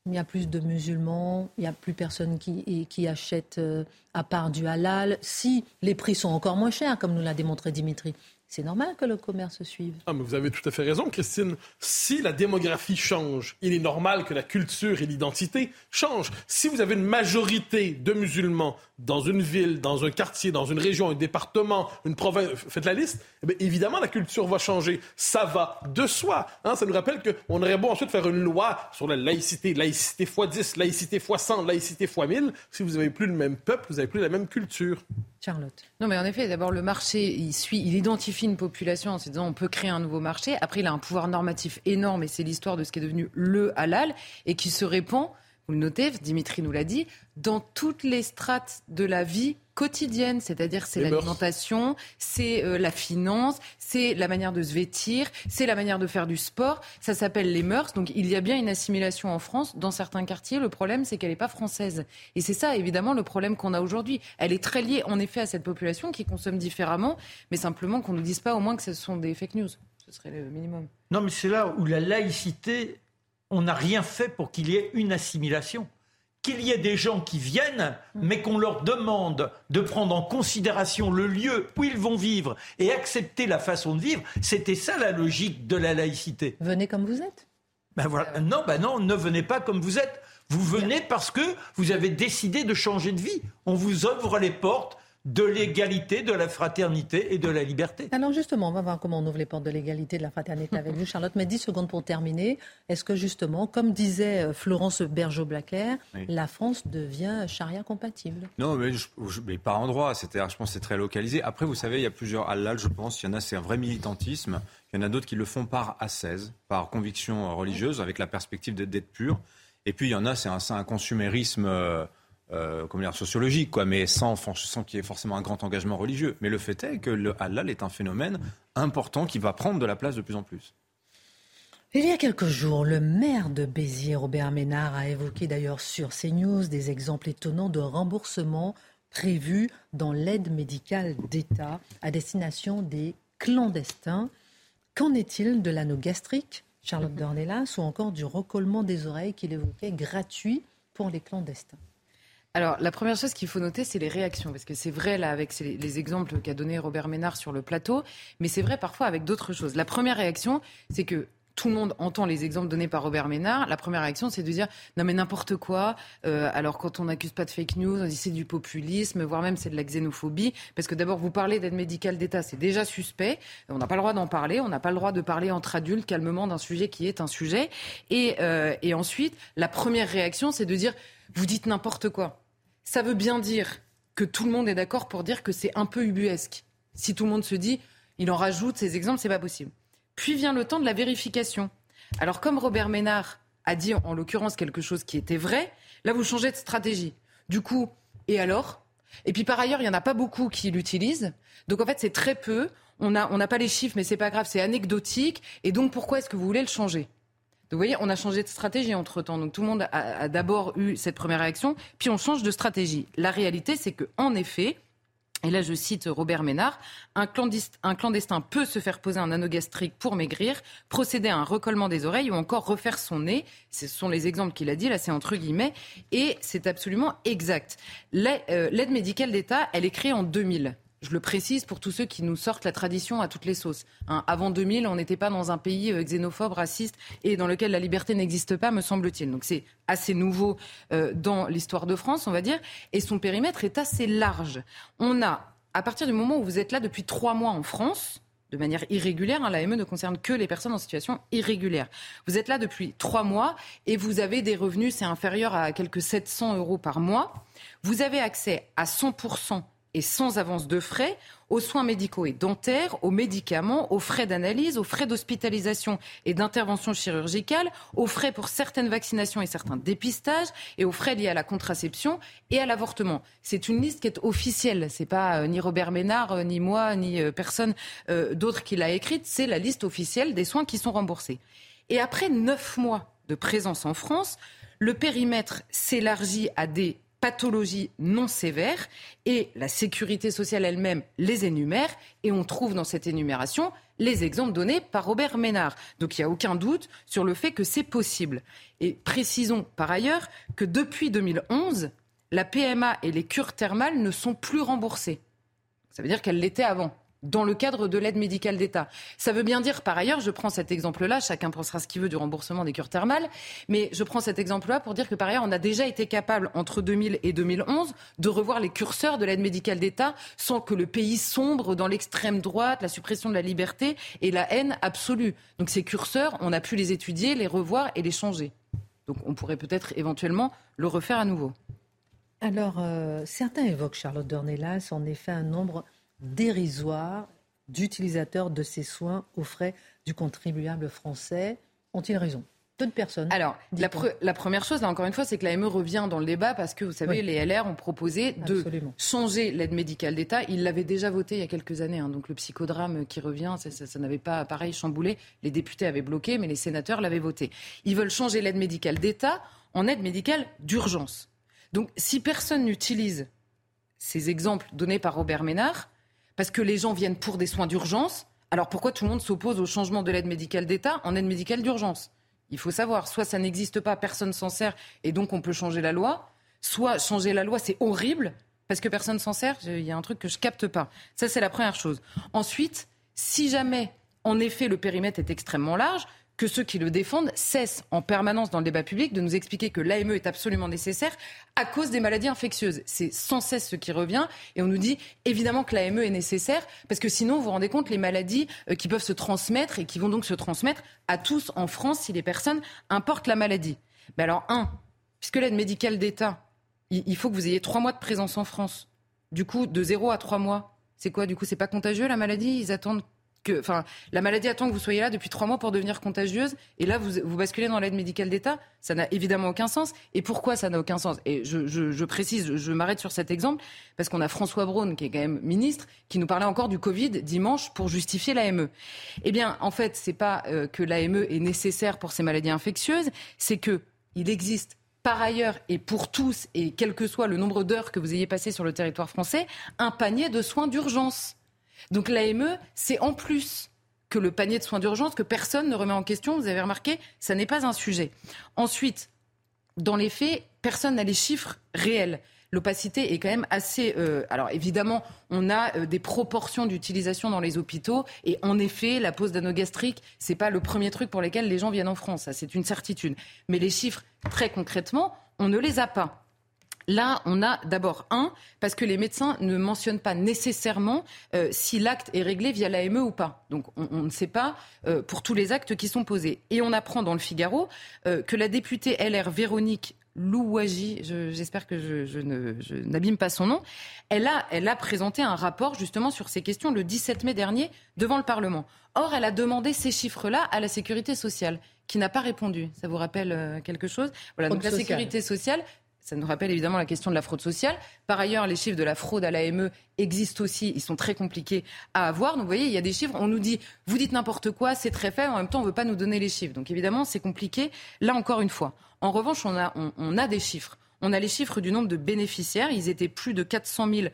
il y a plus de musulmans, il n'y a plus personne qui, achète euh, à part du halal, si les prix sont encore moins chers, comme nous l'a démontré Dimitri, c'est normal que le commerce suive. Ah, mais vous avez tout à fait raison, Christine. Si la démographie change, il est normal que la culture et l'identité changent. Si vous avez une majorité de musulmans dans une ville, dans un quartier, dans une région, un département, une province, faites la liste, eh évidemment, la culture va changer. Ça va de soi. Hein. Ça nous rappelle qu'on aurait beau ensuite faire une loi sur la laïcité, laïcité x 10, laïcité x 100, laïcité x 1000. Si vous n'avez plus le même peuple, vous n'avez plus la même culture. Charlotte. Non, mais en effet, d'abord, le marché, il suit, il identifie une population en se disant on peut créer un nouveau marché. Après, il a un pouvoir normatif énorme et c'est l'histoire de ce qui est devenu le halal et qui se répand, vous le notez, Dimitri nous l'a dit, dans toutes les strates de la vie quotidienne, c'est-à-dire c'est l'alimentation, c'est euh, la finance, c'est la manière de se vêtir, c'est la manière de faire du sport. Ça s'appelle les mœurs. Donc il y a bien une assimilation en France dans certains quartiers. Le problème, c'est qu'elle n'est pas française. Et c'est ça, évidemment, le problème qu'on a aujourd'hui. Elle est très liée, en effet, à cette population qui consomme différemment, mais simplement qu'on ne nous dise pas au moins que ce sont des fake news. Ce serait le minimum. Non, mais c'est là où la laïcité, on n'a rien fait pour qu'il y ait une assimilation qu'il y ait des gens qui viennent, mais qu'on leur demande de prendre en considération le lieu où ils vont vivre et accepter la façon de vivre, c'était ça la logique de la laïcité. Venez comme vous êtes. Ben voilà. Non, ben non, ne venez pas comme vous êtes. Vous venez parce que vous avez décidé de changer de vie. On vous ouvre les portes de l'égalité, de la fraternité et de la liberté. Alors justement, on va voir comment on ouvre les portes de l'égalité, de la fraternité avec vous, Charlotte. Mais 10 secondes pour terminer. Est-ce que justement, comme disait euh, Florence Bergeau-Blaquer, la France devient charia compatible? Non, mais, mais par endroit. C'est-à-dire, je pense que c'est très localisé. Après, vous savez, il y a plusieurs halal, je pense. Il y en a, c'est un vrai militantisme. Il y en a d'autres qui le font par ascèse, par conviction religieuse, avec la perspective d'être pur. Et puis, il y en a, c'est un, un consumérisme... Euh, euh, comment dire, sociologique, quoi, mais sans, sans qu'il y ait forcément un grand engagement religieux. Mais le fait est que le halal est un phénomène important qui va prendre de la place de plus en plus. Il y a quelques jours, le maire de Béziers, Robert Ménard, a évoqué d'ailleurs sur CNews des exemples étonnants de remboursement prévus dans l'aide médicale d'État à destination des clandestins. Qu'en est-il de l'anneau gastrique, Charlotte Dornelas, ou encore du recollement des oreilles qu'il évoquait gratuit pour les clandestins? Alors, la première chose qu'il faut noter, c'est les réactions. Parce que c'est vrai, là, avec les exemples qu'a donné Robert Ménard sur le plateau, mais c'est vrai parfois avec d'autres choses. La première réaction, c'est que tout le monde entend les exemples donnés par Robert Ménard. La première réaction, c'est de dire non mais n'importe quoi. Euh, alors quand on n'accuse pas de fake news, on dit c'est du populisme, voire même c'est de la xénophobie. Parce que d'abord, vous parlez d'aide médicale d'État, c'est déjà suspect. On n'a pas le droit d'en parler. On n'a pas le droit de parler entre adultes calmement d'un sujet qui est un sujet. Et, euh, et ensuite, la première réaction, c'est de dire vous dites n'importe quoi. Ça veut bien dire que tout le monde est d'accord pour dire que c'est un peu ubuesque. Si tout le monde se dit, il en rajoute ces exemples, c'est pas possible. Puis vient le temps de la vérification. Alors comme Robert Ménard a dit en l'occurrence quelque chose qui était vrai, là vous changez de stratégie. Du coup, et alors? Et puis par ailleurs, il n'y en a pas beaucoup qui l'utilisent. Donc en fait, c'est très peu. On n'a pas les chiffres, mais c'est pas grave, c'est anecdotique. Et donc pourquoi est-ce que vous voulez le changer? Vous voyez, on a changé de stratégie entre-temps. Donc tout le monde a, d'abord eu cette première réaction, puis on change de stratégie. La réalité, c'est que en effet, et là, je cite Robert Ménard, un clandestin, peut se faire poser un anneau gastrique pour maigrir, procéder à un recollement des oreilles ou encore refaire son nez. Ce sont les exemples qu'il a dit, là c'est entre guillemets, et c'est absolument exact. Euh, l'aide médicale d'État, elle est créée en 2000. Je le précise pour tous ceux qui nous sortent la tradition à toutes les sauces. Hein, avant 2000, on n'était pas dans un pays euh, xénophobe, raciste et dans lequel la liberté n'existe pas, me semble-t-il. Donc c'est assez nouveau euh, dans l'histoire de France, on va dire, et son périmètre est assez large. On a, à partir du moment où vous êtes là depuis trois mois en France, de manière irrégulière. Hein, L'AME ne concerne que les personnes en situation irrégulière. Vous êtes là depuis trois mois et vous avez des revenus, c'est inférieur à quelques 700 euros par mois. Vous avez accès à 100% et sans avance de frais aux soins médicaux et dentaires, aux médicaments, aux frais d'analyse, aux frais d'hospitalisation et d'intervention chirurgicale, aux frais pour certaines vaccinations et certains dépistages et aux frais liés à la contraception et à l'avortement. C'est une liste qui est officielle. C'est pas euh, ni Robert Ménard, euh, ni moi, ni euh, personne d'autre qui l'a écrite. C'est la liste officielle des soins qui sont remboursés. Et après neuf mois de présence en France, le périmètre s'élargit à des pathologies non sévères et la sécurité sociale elle-même les énumère et on trouve dans cette énumération les exemples donnés par Robert Ménard. Donc il n'y a aucun doute sur le fait que c'est possible. Et précisons par ailleurs que depuis 2011, la PMA et les cures thermales ne sont plus remboursées. Ça veut dire qu'elles l'étaient avant dans le cadre de l'aide médicale d'État. Ça veut bien dire, par ailleurs, je prends cet exemple-là, chacun pensera ce qu'il veut du remboursement des cures thermales, mais je prends cet exemple-là pour dire que, par ailleurs, on a déjà été capable, entre 2000 et 2011, de revoir les curseurs de l'aide médicale d'État sans que le pays sombre dans l'extrême droite, la suppression de la liberté et la haine absolue. Donc ces curseurs, on a pu les étudier, les revoir et les changer. Donc on pourrait peut-être éventuellement le refaire à nouveau. Alors, euh, certains évoquent, Charlotte Dornelas, en effet, un nombre dérisoire d'utilisateurs de ces soins aux frais du contribuable français. Ont-ils raison? Peu de personnes. Alors, la, première chose, là encore une fois, c'est que l'AME revient dans le débat parce que, vous savez, les LR ont proposé de changer l'aide médicale d'État. Ils l'avaient déjà voté il y a quelques années. Hein. donc le psychodrame qui revient, ça, n'avait pas, pareil, chamboulé. Les députés avaient bloqué, mais les sénateurs l'avaient voté. Ils veulent changer l'aide médicale d'État en aide médicale d'urgence. Donc, si personne n'utilise ces exemples donnés par Robert Ménard, parce que les gens viennent pour des soins d'urgence. Alors pourquoi tout le monde s'oppose au changement de l'aide médicale d'État en aide médicale d'urgence? Il faut savoir, soit ça n'existe pas, personne s'en sert et donc on peut changer la loi, soit changer la loi c'est horrible parce que personne s'en sert, il y a un truc que je capte pas. Ça c'est la première chose. Ensuite, si jamais en effet le périmètre est extrêmement large, que ceux qui le défendent cessent en permanence dans le débat public de nous expliquer que l'AME est absolument nécessaire à cause des maladies infectieuses. C'est sans cesse ce qui revient et on nous dit évidemment que l'AME est nécessaire parce que sinon vous vous rendez compte les maladies euh, qui peuvent se transmettre et qui vont donc se transmettre à tous en France si les personnes importent la maladie. Mais alors un, puisque l'aide médicale d'État, il faut que vous ayez trois mois de présence en France. Du coup, de zéro à trois mois, c'est quoi? Du coup, c'est pas contagieux la maladie? Ils attendent la maladie attend que vous soyez là depuis trois mois pour devenir contagieuse, et là vous, vous basculez dans l'aide médicale d'État, ça n'a évidemment aucun sens. Et pourquoi ça n'a aucun sens? Et je, précise, je m'arrête sur cet exemple parce qu'on a François Braun qui est quand même ministre, qui nous parlait encore du Covid dimanche pour justifier l'AME. Eh bien, en fait, c'est pas euh, que l'AME est nécessaire pour ces maladies infectieuses, c'est que il existe par ailleurs, et pour tous, et quel que soit le nombre d'heures que vous ayez passé sur le territoire français, un panier de soins d'urgence. Donc l'AME, c'est en plus que le panier de soins d'urgence que personne ne remet en question. Vous avez remarqué, ça n'est pas un sujet. Ensuite, dans les faits, personne n'a les chiffres réels. L'opacité est quand même assez. Euh, alors évidemment, on a euh, des proportions d'utilisation dans les hôpitaux et en effet, la pose d'anogastrique, c'est pas le premier truc pour lequel les gens viennent en France. C'est une certitude. Mais les chiffres, très concrètement, on ne les a pas. Là, on a d'abord un, parce que les médecins ne mentionnent pas nécessairement euh, si l'acte est réglé via l'AME ou pas. Donc on, ne sait pas euh, pour tous les actes qui sont posés. Et on apprend dans le Figaro euh, que la députée LR Véronique Louwagie, j'espère que je, n'abîme pas son nom, elle a, elle a présenté un rapport justement sur ces questions le 17 mai dernier devant le Parlement. Or, elle a demandé ces chiffres-là à la sécurité sociale, qui n'a pas répondu. Ça vous rappelle quelque chose? Voilà, donc la sécurité sociale ça nous rappelle évidemment la question de la fraude sociale. Par ailleurs, les chiffres de la fraude à l'AME existent aussi. Ils sont très compliqués à avoir. Donc, vous voyez, il y a des chiffres. On nous dit, vous dites n'importe quoi, c'est très faible. En même temps, on ne veut pas nous donner les chiffres. Donc, évidemment, c'est compliqué. Là, encore une fois. En revanche, on a, on a des chiffres. On a les chiffres du nombre de bénéficiaires. Ils étaient plus de 400 000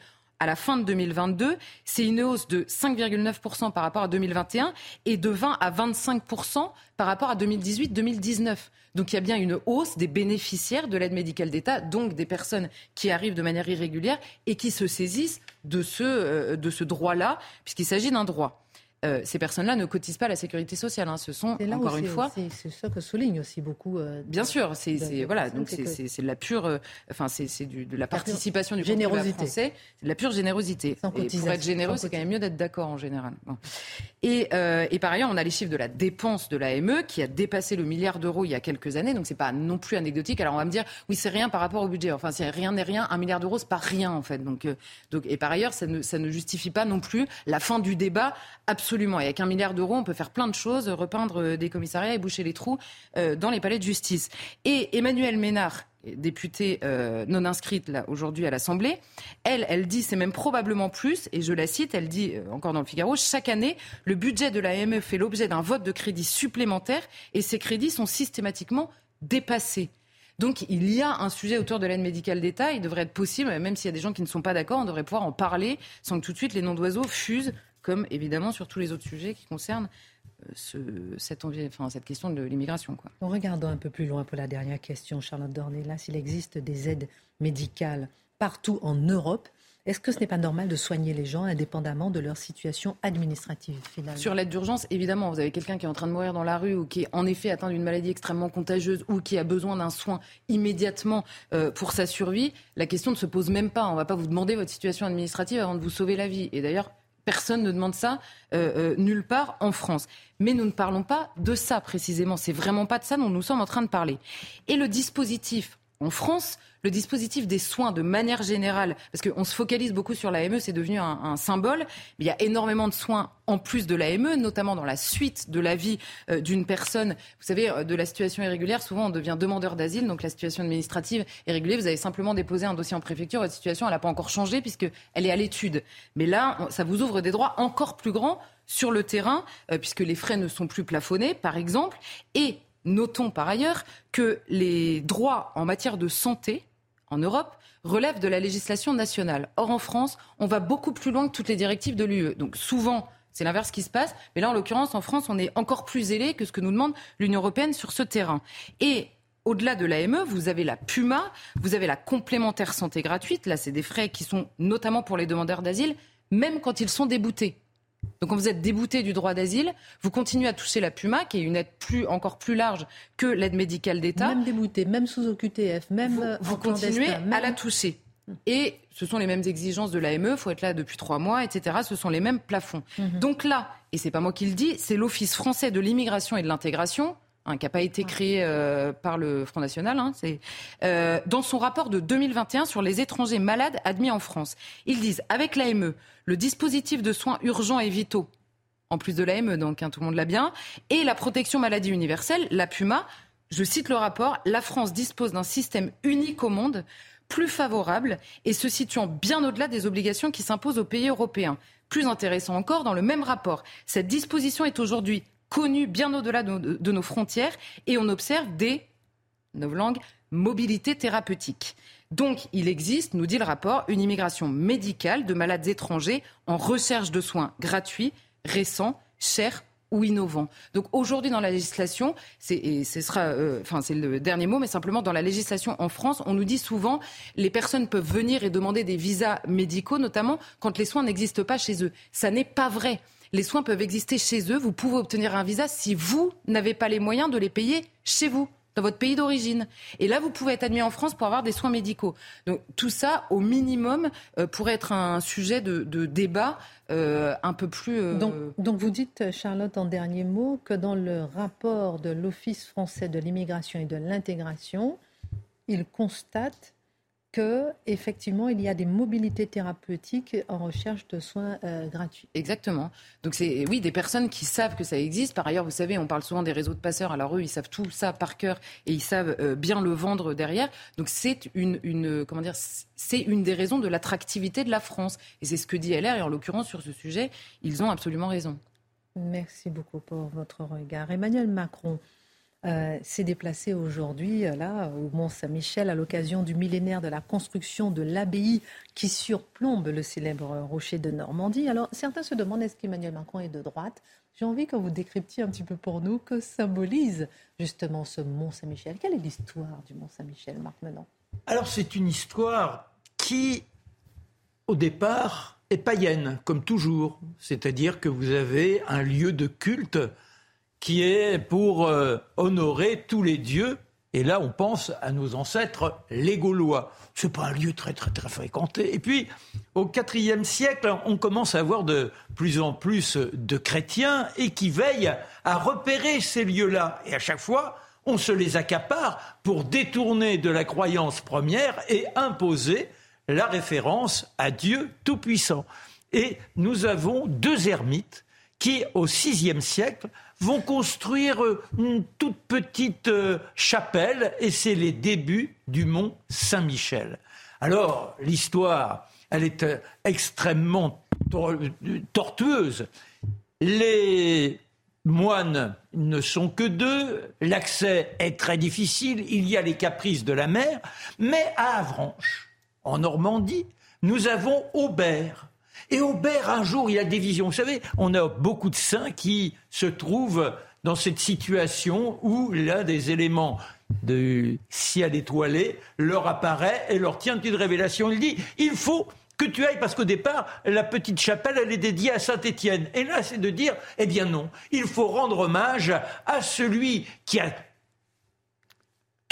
à la fin de 2022. C'est une hausse de 5,9% par rapport à 2021 et de 20 à 25% par rapport à 2018-2019. Donc il y a bien une hausse des bénéficiaires de l'aide médicale d'État, donc des personnes qui arrivent de manière irrégulière et qui se saisissent de ce, euh, de ce droit-là, puisqu'il s'agit d'un droit. Euh, ces personnes-là ne cotisent pas à la sécurité sociale. Hein. Ce sont encore une fois. C'est ça que souligne aussi beaucoup. Euh, Bien sûr, c'est voilà, donc c'est de la pure, euh, enfin c'est de la participation du générosité français, c'est de la pure générosité. et pour être généreux, c'est quand même mieux d'être d'accord en général. Et, et, par ailleurs, on a les chiffres de la dépense de l'AME qui a dépassé le milliard d'euros il y a quelques années, donc c'est pas non plus anecdotique. Alors on va me dire, oui, c'est rien par rapport au budget. Enfin, rien n'est rien, un milliard d'euros, c'est pas rien en fait. Donc, donc et par ailleurs, ça ne, ça ne justifie pas non plus la fin du débat absolument Absolument. Et avec un milliard d'euros, on peut faire plein de choses, repeindre euh, des commissariats et boucher les trous euh, dans les palais de justice. Et Emmanuel Ménard, députée euh, non inscrite aujourd'hui à l'Assemblée, elle, elle dit c'est même probablement plus, et je la cite, elle dit encore dans le Figaro, chaque année, le budget de l'AME fait l'objet d'un vote de crédits supplémentaires et ces crédits sont systématiquement dépassés. Donc il y a un sujet autour de l'aide médicale d'État, il devrait être possible, même s'il y a des gens qui ne sont pas d'accord, on devrait pouvoir en parler sans que tout de suite les noms d'oiseaux fusent, comme évidemment sur tous les autres sujets qui concernent euh, ce, cette, enfin, cette, question de l'immigration. Regardons un peu plus loin pour la dernière question, Charlotte Dornelas. S'il existe des aides médicales partout en Europe, est-ce que ce n'est pas normal de soigner les gens indépendamment de leur situation administrative finalement? Sur l'aide d'urgence, évidemment, vous avez quelqu'un qui est en train de mourir dans la rue ou qui est en effet atteint d'une maladie extrêmement contagieuse ou qui a besoin d'un soin immédiatement euh, pour sa survie. La question ne se pose même pas. On ne va pas vous demander votre situation administrative avant de vous sauver la vie. Et d'ailleurs, Personne ne demande ça euh, euh, nulle part en France. Mais nous ne parlons pas de ça précisément. C'est vraiment pas de ça dont nous sommes en train de parler. Et le dispositif en France le dispositif des soins de manière générale, parce qu'on se focalise beaucoup sur l'AME, c'est devenu un, symbole, mais il y a énormément de soins en plus de l'AME, notamment dans la suite de la vie euh, d'une personne. Vous savez, euh, de la situation irrégulière, souvent on devient demandeur d'asile, donc la situation administrative est régulée. Vous avez simplement déposé un dossier en préfecture, votre situation, n'a pas encore changé puisqu'elle est à l'étude. Mais là, ça vous ouvre des droits encore plus grands sur le terrain, euh, puisque les frais ne sont plus plafonnés, par exemple. Et notons par ailleurs que les droits en matière de santé, en Europe relève de la législation nationale. Or, en France, on va beaucoup plus loin que toutes les directives de l'UE. Donc, souvent, c'est l'inverse qui se passe. Mais là, en l'occurrence, en France, on est encore plus zélé que ce que nous demande l'Union européenne sur ce terrain. Et au-delà de l'AME, vous avez la PUMA, vous avez la complémentaire santé gratuite. Là, c'est des frais qui sont notamment pour les demandeurs d'asile, même quand ils sont déboutés. Donc quand vous êtes débouté du droit d'asile, vous continuez à toucher la PUMA, qui est une aide plus, encore plus large que l'aide médicale d'État. Même débouté, même sous OQTF, même vous, vous continuez à la toucher. Et ce sont les mêmes exigences de l'AME, il faut être là depuis trois mois, etc. Ce sont les mêmes plafonds. Mhm. Donc là, et c'est pas moi qui le dis, c'est l'Office français de l'immigration et de l'intégration, hein, qui n'a pas été créé euh, par le Front National, hein, euh, dans son rapport de 2021 sur les étrangers malades admis en France. Ils disent, avec l'AME, le dispositif de soins urgents et vitaux, en plus de l'AME, donc hein, tout le monde l'a bien, et la protection maladie universelle, la PUMA. Je cite le rapport, la France dispose d'un système unique au monde, plus favorable et se situant bien au-delà des obligations qui s'imposent aux pays européens. Plus intéressant encore, dans le même rapport, cette disposition est aujourd'hui connue bien au-delà de, nos frontières et on observe des, langues, mobilités thérapeutiques. Donc, il existe, nous dit le rapport, une immigration médicale de malades étrangers en recherche de soins gratuits, récents, chers ou innovants. Donc aujourd'hui dans la législation, et ce sera, euh, c'est le dernier mot, mais simplement dans la législation en France, on nous dit souvent les personnes peuvent venir et demander des visas médicaux, notamment quand les soins n'existent pas chez eux. Ça n'est pas vrai. Les soins peuvent exister chez eux. Vous pouvez obtenir un visa si vous n'avez pas les moyens de les payer chez vous dans votre pays d'origine. Et là, vous pouvez être admis en France pour avoir des soins médicaux. Donc tout ça, au minimum, euh, pourrait être un sujet de, débat euh, un peu plus... Euh, donc, donc, vous dites, Charlotte, en dernier mot, que dans le rapport de l'Office français de l'immigration et de l'intégration, il constate qu'effectivement, il y a des mobilités thérapeutiques en recherche de soins euh, gratuits. Exactement. Donc c'est oui des personnes qui savent que ça existe. Par ailleurs, vous savez, on parle souvent des réseaux de passeurs. Alors eux, ils savent tout ça par cœur et ils savent euh, bien le vendre derrière. Donc c'est une, une comment dire, c'est une des raisons de l'attractivité de la France. Et c'est ce que dit LR. Et en l'occurrence sur ce sujet, ils ont absolument raison. Merci beaucoup pour votre regard, Emmanuel Macron. Euh, s'est déplacé aujourd'hui euh, là au Mont Saint-Michel à l'occasion du millénaire de la construction de l'abbaye qui surplombe le célèbre rocher de Normandie. Alors certains se demandent est-ce qu'Emmanuel Macron est de droite? J'ai envie que vous décryptiez un petit peu pour nous que symbolise justement ce Mont Saint-Michel. Quelle est l'histoire du Mont Saint-Michel, Marc Menon Alors c'est une histoire qui, au départ, est païenne, comme toujours. C'est-à-dire que vous avez un lieu de culte qui est pour euh, honorer tous les dieux. Et là, on pense à nos ancêtres, les Gaulois. C'est pas un lieu très, très, très fréquenté. Et puis, au IVe siècle, on commence à avoir de plus en plus de chrétiens et qui veillent à repérer ces lieux-là. Et à chaque fois, on se les accapare pour détourner de la croyance première et imposer la référence à Dieu Tout-Puissant. Et nous avons deux ermites qui, au VIe siècle, vont construire euh, une toute petite euh, chapelle et c'est les débuts du mont Saint-Michel. Alors, l'histoire, elle est euh, extrêmement tortueuse. Les moines ne sont que deux, l'accès est très difficile, il y a les caprices de la mer, mais à Avranches, en Normandie, nous avons Aubert. Et Aubert, un jour, il a des visions. Vous savez, on a beaucoup de saints qui se trouvent dans cette situation où l'un des éléments de ciel étoilé leur apparaît et leur tient une révélation. Il dit, il faut que tu ailles, parce qu'au départ, la petite chapelle, elle est dédiée à Saint-Étienne. Et là, c'est de dire, eh bien non, il faut rendre hommage à celui qui a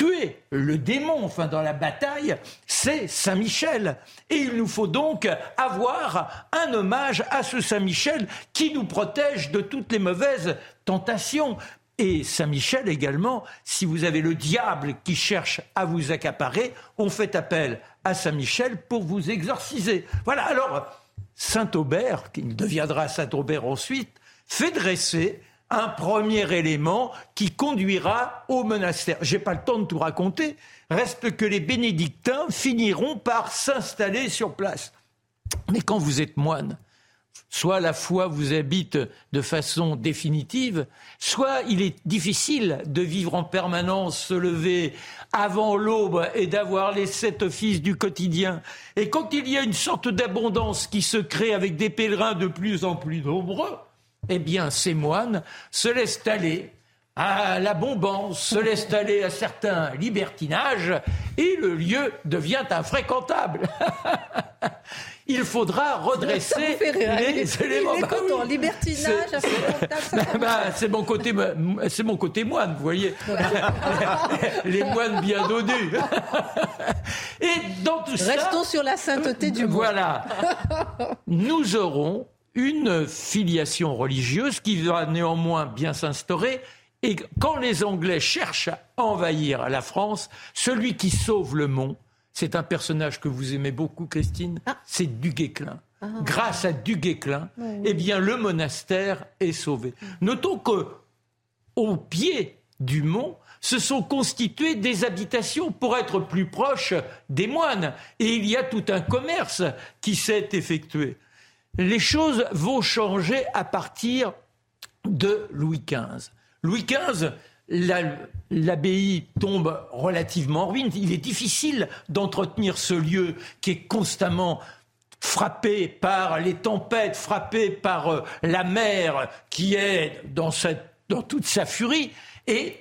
tué le démon, enfin dans la bataille, c'est Saint Michel. Et il nous faut donc avoir un hommage à ce Saint Michel qui nous protège de toutes les mauvaises tentations. Et Saint Michel également, si vous avez le diable qui cherche à vous accaparer, on fait appel à Saint Michel pour vous exorciser. Voilà, alors Saint Aubert, qui deviendra Saint Aubert ensuite, fait dresser un premier élément qui conduira au monastère. J'ai pas le temps de tout raconter. Reste que les bénédictins finiront par s'installer sur place. Mais quand vous êtes moine, soit la foi vous habite de façon définitive, soit il est difficile de vivre en permanence, se lever avant l'aube et d'avoir les sept offices du quotidien. Et quand il y a une sorte d'abondance qui se crée avec des pèlerins de plus en plus nombreux, eh bien, ces moines se laissent aller à la bombance, se laissent (laughs) aller à certains libertinages, et le lieu devient infréquentable. (laughs) il faudra redresser les éléments. Il est bah libertinage, bah, c'est mon côté, c'est mon côté moine, vous voyez. (laughs) les moines bien dodus. Et dans tout ça, restons sur la sainteté du monde. Voilà, nous aurons une filiation religieuse qui va néanmoins bien s'instaurer. Et quand les Anglais cherchent à envahir la France, celui qui sauve le mont, c'est un personnage que vous aimez beaucoup, Christine, ah. c'est Duguesclin. Ah. Grâce à Duguesclin, eh bien, le monastère est sauvé. Notons que, au pied du mont, se sont constituées des habitations pour être plus proches des moines. Et il y a tout un commerce qui s'est effectué les choses vont changer à partir de Louis XV. Louis XV, l'abbaye tombe relativement en ruine. Il est difficile d'entretenir ce lieu qui est constamment frappé par les tempêtes, frappé par euh, la mer qui est dans, dans toute sa furie. Et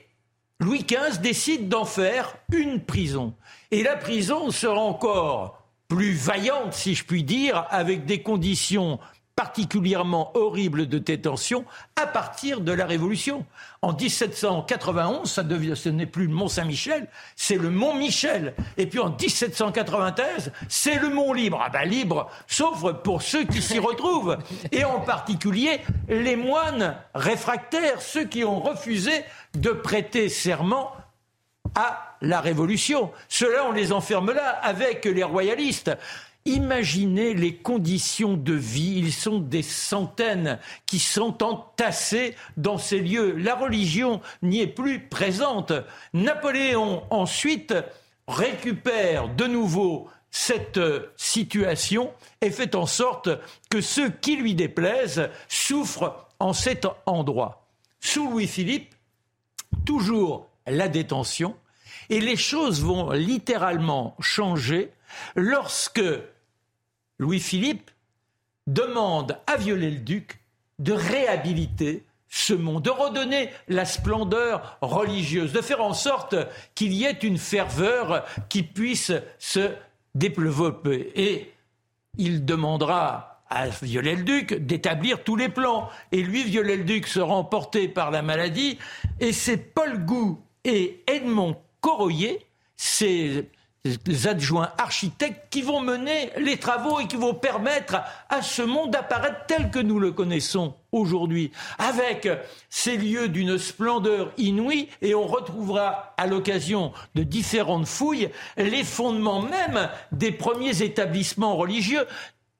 Louis XV décide d'en faire une prison. Et la prison sera encore plus vaillante, si je puis dire, avec des conditions particulièrement horribles de détention à partir de la Révolution. En 1791, ça devient, ce n'est plus le Mont Saint-Michel, c'est le Mont Michel. Et puis en 1793, c'est le Mont Libre. Ah ben libre, sauf pour ceux qui s'y retrouvent. Et en particulier les moines réfractaires, ceux qui ont refusé de prêter serment à la Révolution. Ceux-là, on les enferme là avec les royalistes. Imaginez les conditions de vie. Ils sont des centaines qui sont entassés dans ces lieux. La religion n'y est plus présente. Napoléon, ensuite, récupère de nouveau cette situation et fait en sorte que ceux qui lui déplaisent souffrent en cet endroit. Sous Louis-Philippe, toujours la détention, et les choses vont littéralement changer lorsque Louis-Philippe demande à Viollet-le-Duc de réhabiliter ce monde, de redonner la splendeur religieuse, de faire en sorte qu'il y ait une ferveur qui puisse se développer. Et il demandera à Viollet-le-Duc d'établir tous les plans. Et lui, Viollet-le-Duc, sera emporté par la maladie. Et c'est Paul Gou et Edmond Corroyer, ces adjoints architectes qui vont mener les travaux et qui vont permettre à ce monde d'apparaître tel que nous le connaissons aujourd'hui, avec ces lieux d'une splendeur inouïe, et on retrouvera à l'occasion de différentes fouilles les fondements même des premiers établissements religieux,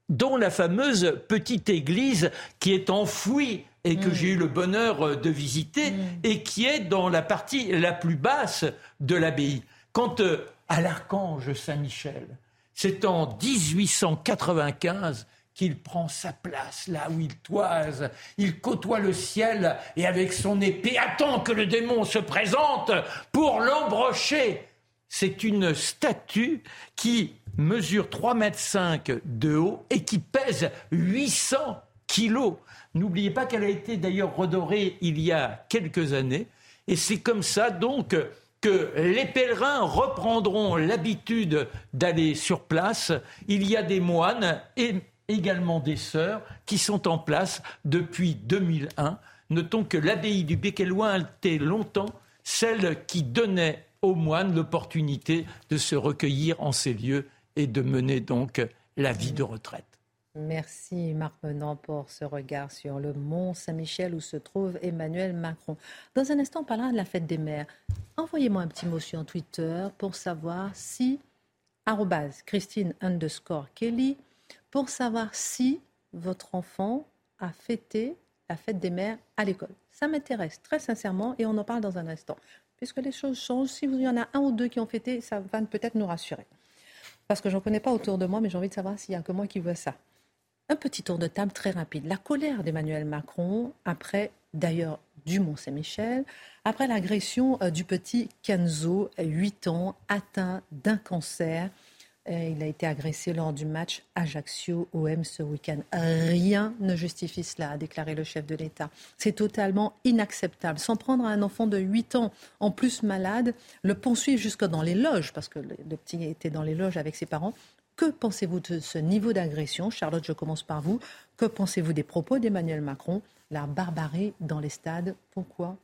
dont la fameuse petite église qui est enfouie et que mm. j'ai eu le bonheur euh, de visiter, mm. et qui est dans la partie la plus basse de l'abbaye. Quant euh, à l'archange Saint-Michel, c'est en 1895 qu'il prend sa place là où il toise. Il côtoie le ciel et avec son épée attend que le démon se présente pour l'embrocher. C'est une statue qui mesure 3,5 mètres de haut et qui pèse 800 kilos. N'oubliez pas qu'elle a été d'ailleurs redorée il y a quelques années. Et c'est comme ça donc que les pèlerins reprendront l'habitude d'aller sur place. Il y a des moines et également des sœurs qui sont en place depuis 2001. Notons que l'abbaye du Béqueloin était longtemps celle qui donnait aux moines l'opportunité de se recueillir en ces lieux et de mener donc la vie de retraite. Merci Marc Menant pour ce regard sur le Mont Saint-Michel où se trouve Emmanuel Macron. Dans un instant, on parlera de la fête des mères. Envoyez-moi un petit mot sur Twitter pour savoir si, Christine underscore Kelly, pour savoir si votre enfant a fêté la fête des mères à l'école. Ça m'intéresse très sincèrement et on en parle dans un instant. Puisque les choses changent, si vous y en a un ou deux qui ont fêté, ça va peut-être nous rassurer. Parce que je n'en connais pas autour de moi, mais j'ai envie de savoir s'il y a que moi qui vois ça. Un petit tour de table très rapide. La colère d'Emmanuel Macron, après d'ailleurs du Mont-Saint-Michel, après l'agression euh, du petit Kenzo, 8 ans, atteint d'un cancer. Euh, il a été agressé lors du match Ajaccio-OM ce week-end. Rien ne justifie cela, a déclaré le chef de l'État. C'est totalement inacceptable. S'en prendre à un enfant de 8 ans, en plus malade, le poursuivre jusque dans les loges, parce que le petit était dans les loges avec ses parents, que pensez-vous de ce niveau d'agression Charlotte, je commence par vous. Que pensez-vous des propos d'Emmanuel Macron La barbarie dans les stades, pourquoi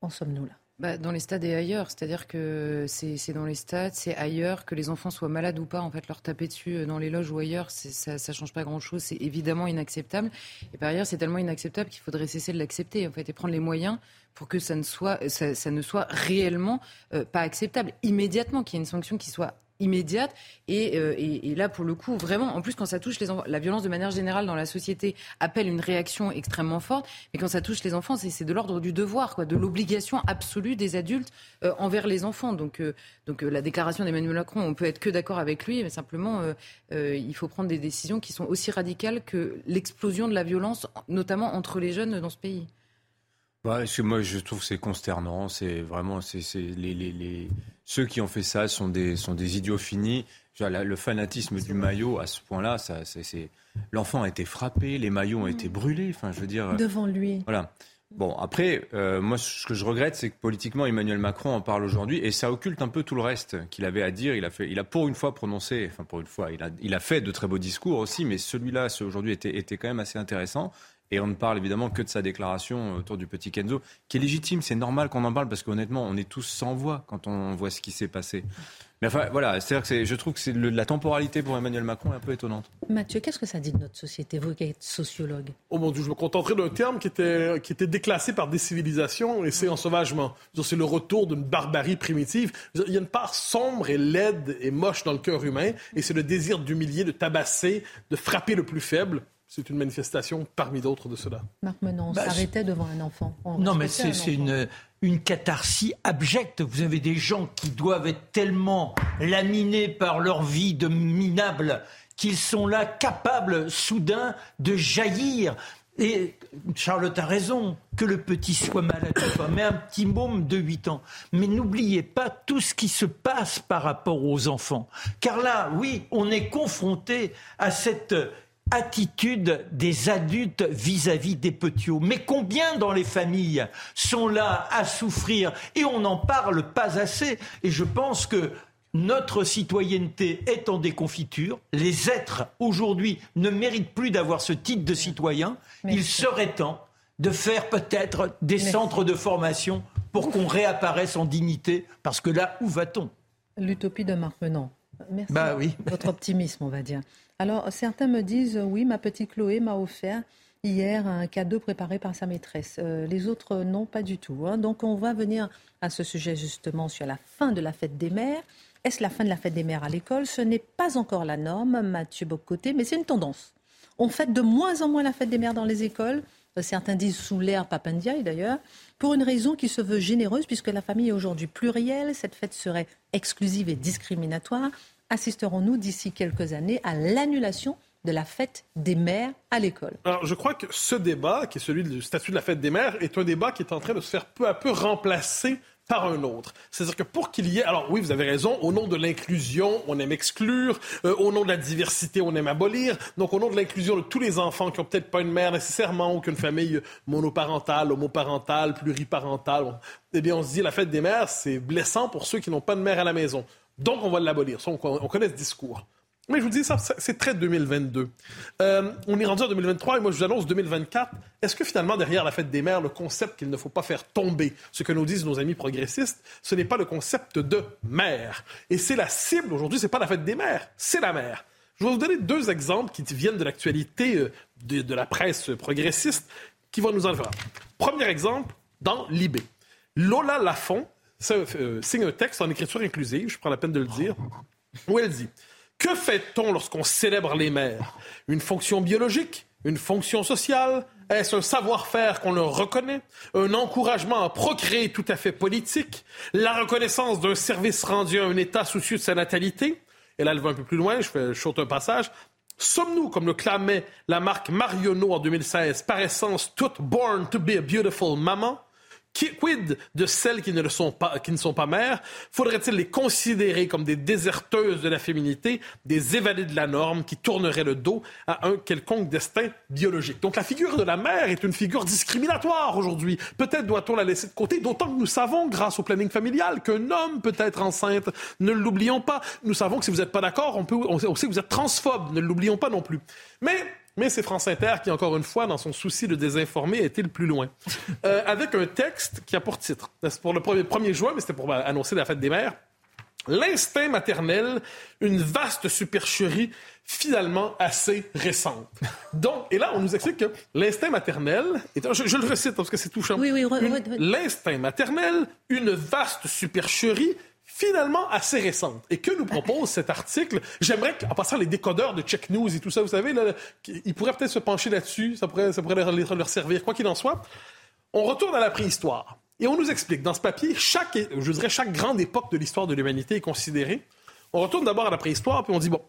en sommes-nous là? Bah, dans les stades et ailleurs, c'est-à-dire que c'est dans les stades, c'est ailleurs, que les enfants soient malades ou pas, en fait, leur taper dessus euh, dans les loges ou ailleurs, ça ne change pas grand-chose, c'est évidemment inacceptable. Et par ailleurs, c'est tellement inacceptable qu'il faudrait cesser de l'accepter, en fait, et prendre les moyens pour que ça ne soit, ça, ne soit réellement euh, pas acceptable, immédiatement, qu'il y ait une sanction qui soit immédiate. Euh, et, et, là, pour le coup, vraiment, en plus, quand ça touche les enfants, la violence de manière générale dans la société appelle une réaction extrêmement forte. Mais quand ça touche les enfants, c'est de l'ordre du devoir, quoi, de l'obligation absolue des adultes euh, envers les enfants. Donc, euh, donc la déclaration d'Emmanuel Macron, on peut être que d'accord avec lui, mais simplement, il faut prendre des décisions qui sont aussi radicales que l'explosion de la violence, notamment entre les jeunes dans ce pays. Bah, moi, je trouve que c'est consternant. C'est vraiment, c'est, les, les, les, ceux qui ont fait ça sont des, sont des idiots finis. Le fanatisme du maillot à ce point-là, ça, c'est, l'enfant a été frappé, les maillots ont été brûlés. Enfin, je veux dire. Devant lui. Voilà. Bon, après, euh, moi, ce que je regrette, c'est que politiquement, Emmanuel Macron en parle aujourd'hui et ça occulte un peu tout le reste qu'il avait à dire. Il a, fait, il a pour une fois prononcé, enfin pour une fois, il a, il a fait de très beaux discours aussi, mais celui-là, aujourd'hui, était, était quand même assez intéressant. Et on ne parle évidemment que de sa déclaration autour du petit Kenzo, qui est légitime. C'est normal qu'on en parle parce qu'honnêtement, on est tous sans voix quand on voit ce qui s'est passé. Mais enfin, voilà, c'est-à-dire que je trouve que c'est la temporalité pour Emmanuel Macron est un peu étonnante. Mathieu, qu'est-ce que ça dit de notre société, vous qui êtes sociologue? Oh mon Dieu, je me contenterai d'un terme qui était, qui était déclassé par décivilisation et c'est ensauvagement. C'est le retour d'une barbarie primitive. Il y a une part sombre et laide et moche dans le cœur humain et c'est le désir d'humilier, de tabasser, de frapper le plus faible c'est une manifestation parmi d'autres de cela. Marc Menon, on bah, s'arrêtait devant un enfant. non, mais c'est une, une catharsis abjecte. Vous avez des gens qui doivent être tellement laminés par leur vie de minables qu'ils sont là capables soudain de jaillir. Et Charlotte a raison, que le petit soit malade mais un petit môme de 8 ans. Mais n'oubliez pas tout ce qui se passe par rapport aux enfants. Car là, oui, on est confronté à cette attitude des adultes vis-à-vis des petits Mais combien dans les familles sont là à souffrir et on n'en parle pas assez. Et je pense que notre citoyenneté est en déconfiture. Les êtres aujourd'hui ne méritent plus d'avoir ce titre de citoyen. Il serait temps de faire peut-être des centres de formation pour qu'on réapparaisse en dignité. Parce que là, où va-t-on? L'utopie de Marc Menon. Merci. Bah oui. Votre optimisme, on va dire. Alors, certains me disent, oui, ma petite Chloé m'a offert hier un cadeau préparé par sa maîtresse. Euh, les autres, non, pas du tout. Hein. Donc, on va venir à ce sujet justement sur la fin de la fête des mères. Est-ce la fin de la fête des mères à l'école? Ce n'est pas encore la norme, Mathieu Bocoté, mais c'est une tendance. On fête de moins en moins la fête des mères dans les écoles. Euh, certains disent sous l'ère Papandiaï d'ailleurs, pour une raison qui se veut généreuse, puisque la famille est aujourd'hui plurielle. Cette fête serait exclusive et discriminatoire assisterons-nous d'ici quelques années à l'annulation de la fête des mères à l'école? Alors, je crois que ce débat, qui est celui du statut de la fête des mères, est un débat qui est en train de se faire peu à peu remplacer par un autre. C'est-à-dire que pour qu'il y ait... Alors oui, vous avez raison, au nom de l'inclusion, on aime exclure, euh, au nom de la diversité, on aime abolir, donc au nom de l'inclusion de tous les enfants qui ont peut-être pas une mère nécessairement ou qu'une famille monoparentale, homoparentale, pluriparentale, eh bien on se dit la fête des mères, c'est blessant pour ceux qui n'ont pas de mère à la maison. Donc on va l'abolir. On connaît ce discours. Mais je vous dis, ça, c'est très 2022. Euh, on est rendu en 2023 et moi, je vous annonce 2024. Est-ce que finalement, derrière la fête des mères, le concept qu'il ne faut pas faire tomber, ce que nous disent nos amis progressistes, ce n'est pas le concept de mère. Et c'est la cible aujourd'hui, c'est pas la fête des mères, c'est la mère. Je vais vous donner deux exemples qui viennent de l'actualité euh, de, la presse progressiste qui vont nous en faire. Premier exemple, dans l'IB. Lola Lafont euh, signe un texte en écriture inclusive, je prends la peine de le dire, où elle dit que fait-on lorsqu'on célèbre les mères? Une fonction biologique Une fonction sociale Est-ce un savoir-faire qu'on leur reconnaît Un encouragement à procréer tout à fait politique La reconnaissance d'un service rendu à un État soucieux de sa natalité? Et là, elle va un peu plus loin, je fais un passage. Sommes-nous, comme le clamait la marque Marionneau en 2016, par essence toutes born to be a beautiful maman? Quid de celles qui ne, le sont pas, qui ne sont pas mères? Faudrait-il les considérer comme des déserteuses de la féminité, des évadées de la norme qui tourneraient le dos à un quelconque destin biologique? Donc la figure de la mère est une figure discriminatoire aujourd'hui. Peut-être doit-on la laisser de côté, d'autant que nous savons, grâce au planning familial, qu'un homme peut être enceinte. Ne l'oublions pas. Nous savons que si vous n'êtes pas d'accord, on, peut, on sait que vous êtes transphobe. Ne l'oublions pas non plus. Mais mais c'est France Inter qui, encore une fois, dans son souci de désinformer, a été le plus loin. (laughs) Euh, avec un texte qui a pour titre, c'est pour le 1er juin, mais c'était pour annoncer la fête des mères, L'instinct maternel, une vaste supercherie finalement assez récente. (laughs) Donc, et là, on nous explique que l'instinct maternel, je, je, le recite parce que c'est touchant. Oui, oui, L'instinct maternel, une vaste supercherie finalement assez récente. Et que nous propose cet article? J'aimerais qu'en passant les décodeurs de Check News et tout ça, vous savez, là, ils pourraient peut-être se pencher là-dessus, ça pourrait, ça pourrait leur, servir. Quoi qu'il en soit, on retourne à la préhistoire. Et on nous explique dans ce papier, chaque, je dirais, chaque grande époque de l'histoire de l'humanité est considérée. On retourne d'abord à la préhistoire, puis on dit, bon,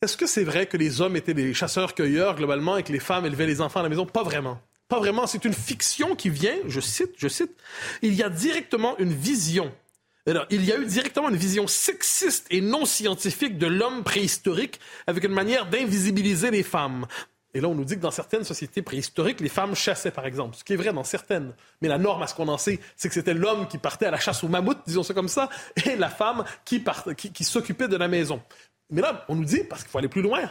est-ce que c'est vrai que les hommes étaient des chasseurs-cueilleurs globalement et que les femmes élevaient les enfants à la maison? Pas vraiment. Pas vraiment. C'est une fiction qui vient, je cite, je cite, il y a directement une vision il y a eu directement une vision sexiste et non scientifique de l'homme préhistorique avec une manière d'invisibiliser les femmes. Et là, on nous dit que dans certaines sociétés préhistoriques, les femmes chassaient, par exemple, ce qui est vrai dans certaines. Mais la norme, à ce qu'on en sait, c'est que c'était l'homme qui partait à la chasse au mammouth, disons ça comme ça, et la femme qui s'occupait de la maison. Mais là, on nous dit, parce qu'il faut aller plus loin,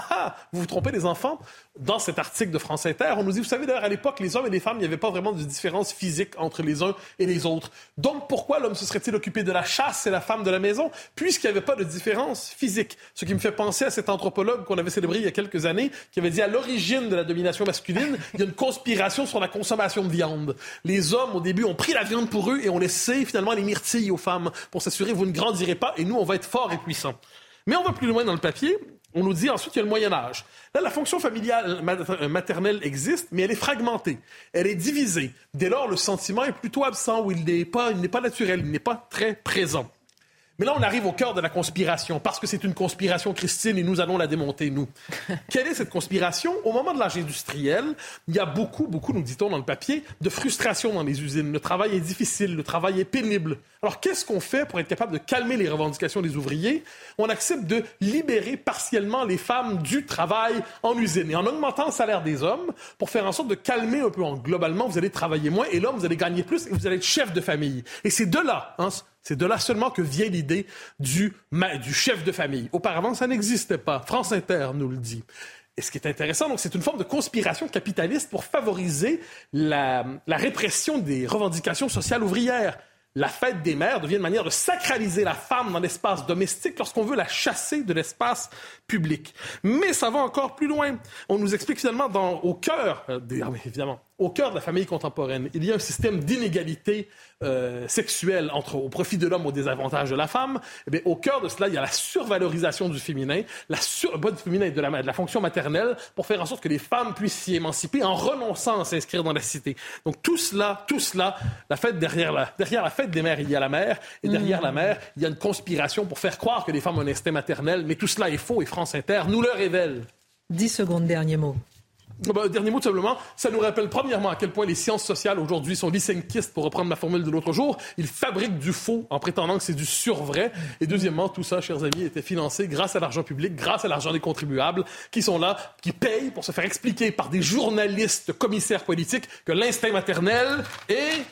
(laughs) vous vous trompez les enfants, dans cet article de France Inter, on nous dit, vous savez d'ailleurs, à l'époque, les hommes et les femmes, il n'y avait pas vraiment de différence physique entre les uns et les autres. Donc pourquoi l'homme se serait-il occupé de la chasse et la femme de la maison, puisqu'il n'y avait pas de différence physique? Ce qui me fait penser à cet anthropologue qu'on avait célébré il y a quelques années, qui avait dit, à l'origine de la domination masculine, il y a une conspiration sur la consommation de viande. Les hommes, au début, ont pris la viande pour eux et ont laissé finalement les myrtilles aux femmes pour s'assurer, vous ne grandirez pas et nous, on va être forts et puissants. Mais on va plus loin dans le papier. On nous dit ensuite qu'il y a le Moyen Âge. Là, la fonction familiale euh, maternelle existe, mais elle est fragmentée. Elle est divisée. Dès lors, le sentiment est plutôt absent ou il n'est pas, il n'est pas naturel, il n'est pas très présent. Mais là, on arrive au cœur de la conspiration, parce que c'est une conspiration, Christine, et nous allons la démonter, nous. (laughs) Quelle est cette conspiration? Au moment de l'âge industriel, il y a beaucoup, beaucoup, nous dit-on dans le papier, de frustration dans les usines. Le travail est difficile, le travail est pénible. Alors, qu'est-ce qu'on fait pour être capable de calmer les revendications des ouvriers? On accepte de libérer partiellement les femmes du travail en usine et en augmentant le salaire des hommes pour faire en sorte de calmer un peu. Globalement, vous allez travailler moins et l'homme, vous allez gagner plus et vous allez être chef de famille. Et c'est de là, hein, c'est de là seulement que vient l'idée du, chef de famille. Auparavant, ça n'existait pas. France Inter nous le dit. Et ce qui est intéressant, donc, c'est une forme de conspiration capitaliste pour favoriser la, la répression des revendications sociales ouvrières la fête des mères devient une manière de sacraliser la femme dans l'espace domestique lorsqu'on veut la chasser de l'espace public. Mais ça va encore plus loin. On nous explique finalement dans, au cœur, euh, des, ah évidemment, au cœur de la famille contemporaine, il y a un système d'inégalité euh, sexuelle entre, au profit de l'homme au désavantage de la femme. Eh au cœur de cela, il y a la survalorisation du féminin, la sur, du féminin de la, de la fonction maternelle pour faire en sorte que les femmes puissent s'y émanciper en renonçant à s'inscrire dans la cité. Donc tout cela, tout cela, la fête derrière la, derrière la fête des mères, il y a la mère, et derrière la mère, il y a une conspiration pour faire croire que les femmes ont un instinct maternel, mais tout cela est faux et France Inter nous le révèle. 10 secondes, dernier mot. Ah bah, dernier mot, tout simplement, ça nous rappelle premièrement à quel point les sciences sociales aujourd'hui sont lysenkistes, pour reprendre ma formule de l'autre jour. Ils fabriquent du faux en prétendant que c'est du survrai. Et deuxièmement, tout ça, chers amis, était financé grâce à l'argent public, grâce à l'argent des contribuables, qui sont là, qui payent pour se faire expliquer par des journalistes commissaires politiques que l'instinct maternel est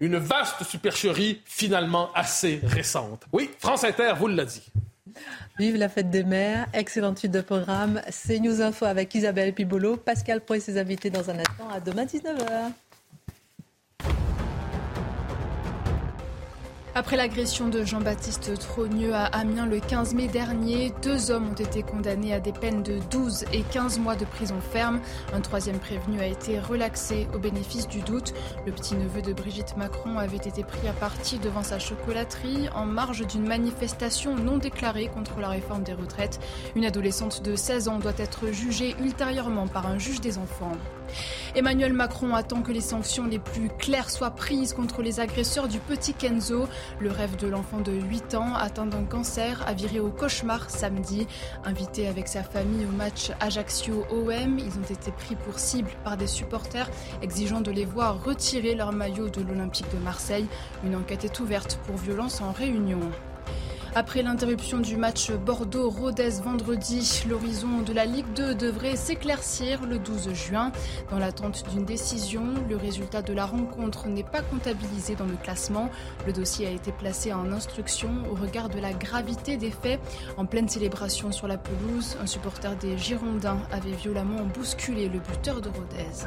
une vaste supercherie finalement assez récente. Oui, France Inter vous l'a dit. Vive la fête des mères, excellente suite de programme. C'est News Info avec Isabelle Pibolo, Pascal Pro et ses invités dans un instant. À demain 19h. Après l'agression de Jean-Baptiste Trogneux à Amiens le 15 mai dernier, deux hommes ont été condamnés à des peines de 12 et 15 mois de prison ferme. Un troisième prévenu a été relaxé au bénéfice du doute. Le petit-neveu de Brigitte Macron avait été pris à partie devant sa chocolaterie en marge d'une manifestation non déclarée contre la réforme des retraites. Une adolescente de 16 ans doit être jugée ultérieurement par un juge des enfants. Emmanuel Macron attend que les sanctions les plus claires soient prises contre les agresseurs du petit Kenzo. Le rêve de l'enfant de 8 ans atteint d'un cancer a viré au cauchemar samedi. Invité avec sa famille au match Ajaccio-OM, ils ont été pris pour cible par des supporters exigeant de les voir retirer leur maillot de l'Olympique de Marseille. Une enquête est ouverte pour violence en réunion. Après l'interruption du match Bordeaux-Rodez vendredi, l'horizon de la Ligue 2 devrait s'éclaircir le 12 juin. Dans l'attente d'une décision, le résultat de la rencontre n'est pas comptabilisé dans le classement. Le dossier a été placé en instruction au regard de la gravité des faits. En pleine célébration sur la pelouse, un supporter des Girondins avait violemment bousculé le buteur de Rodez.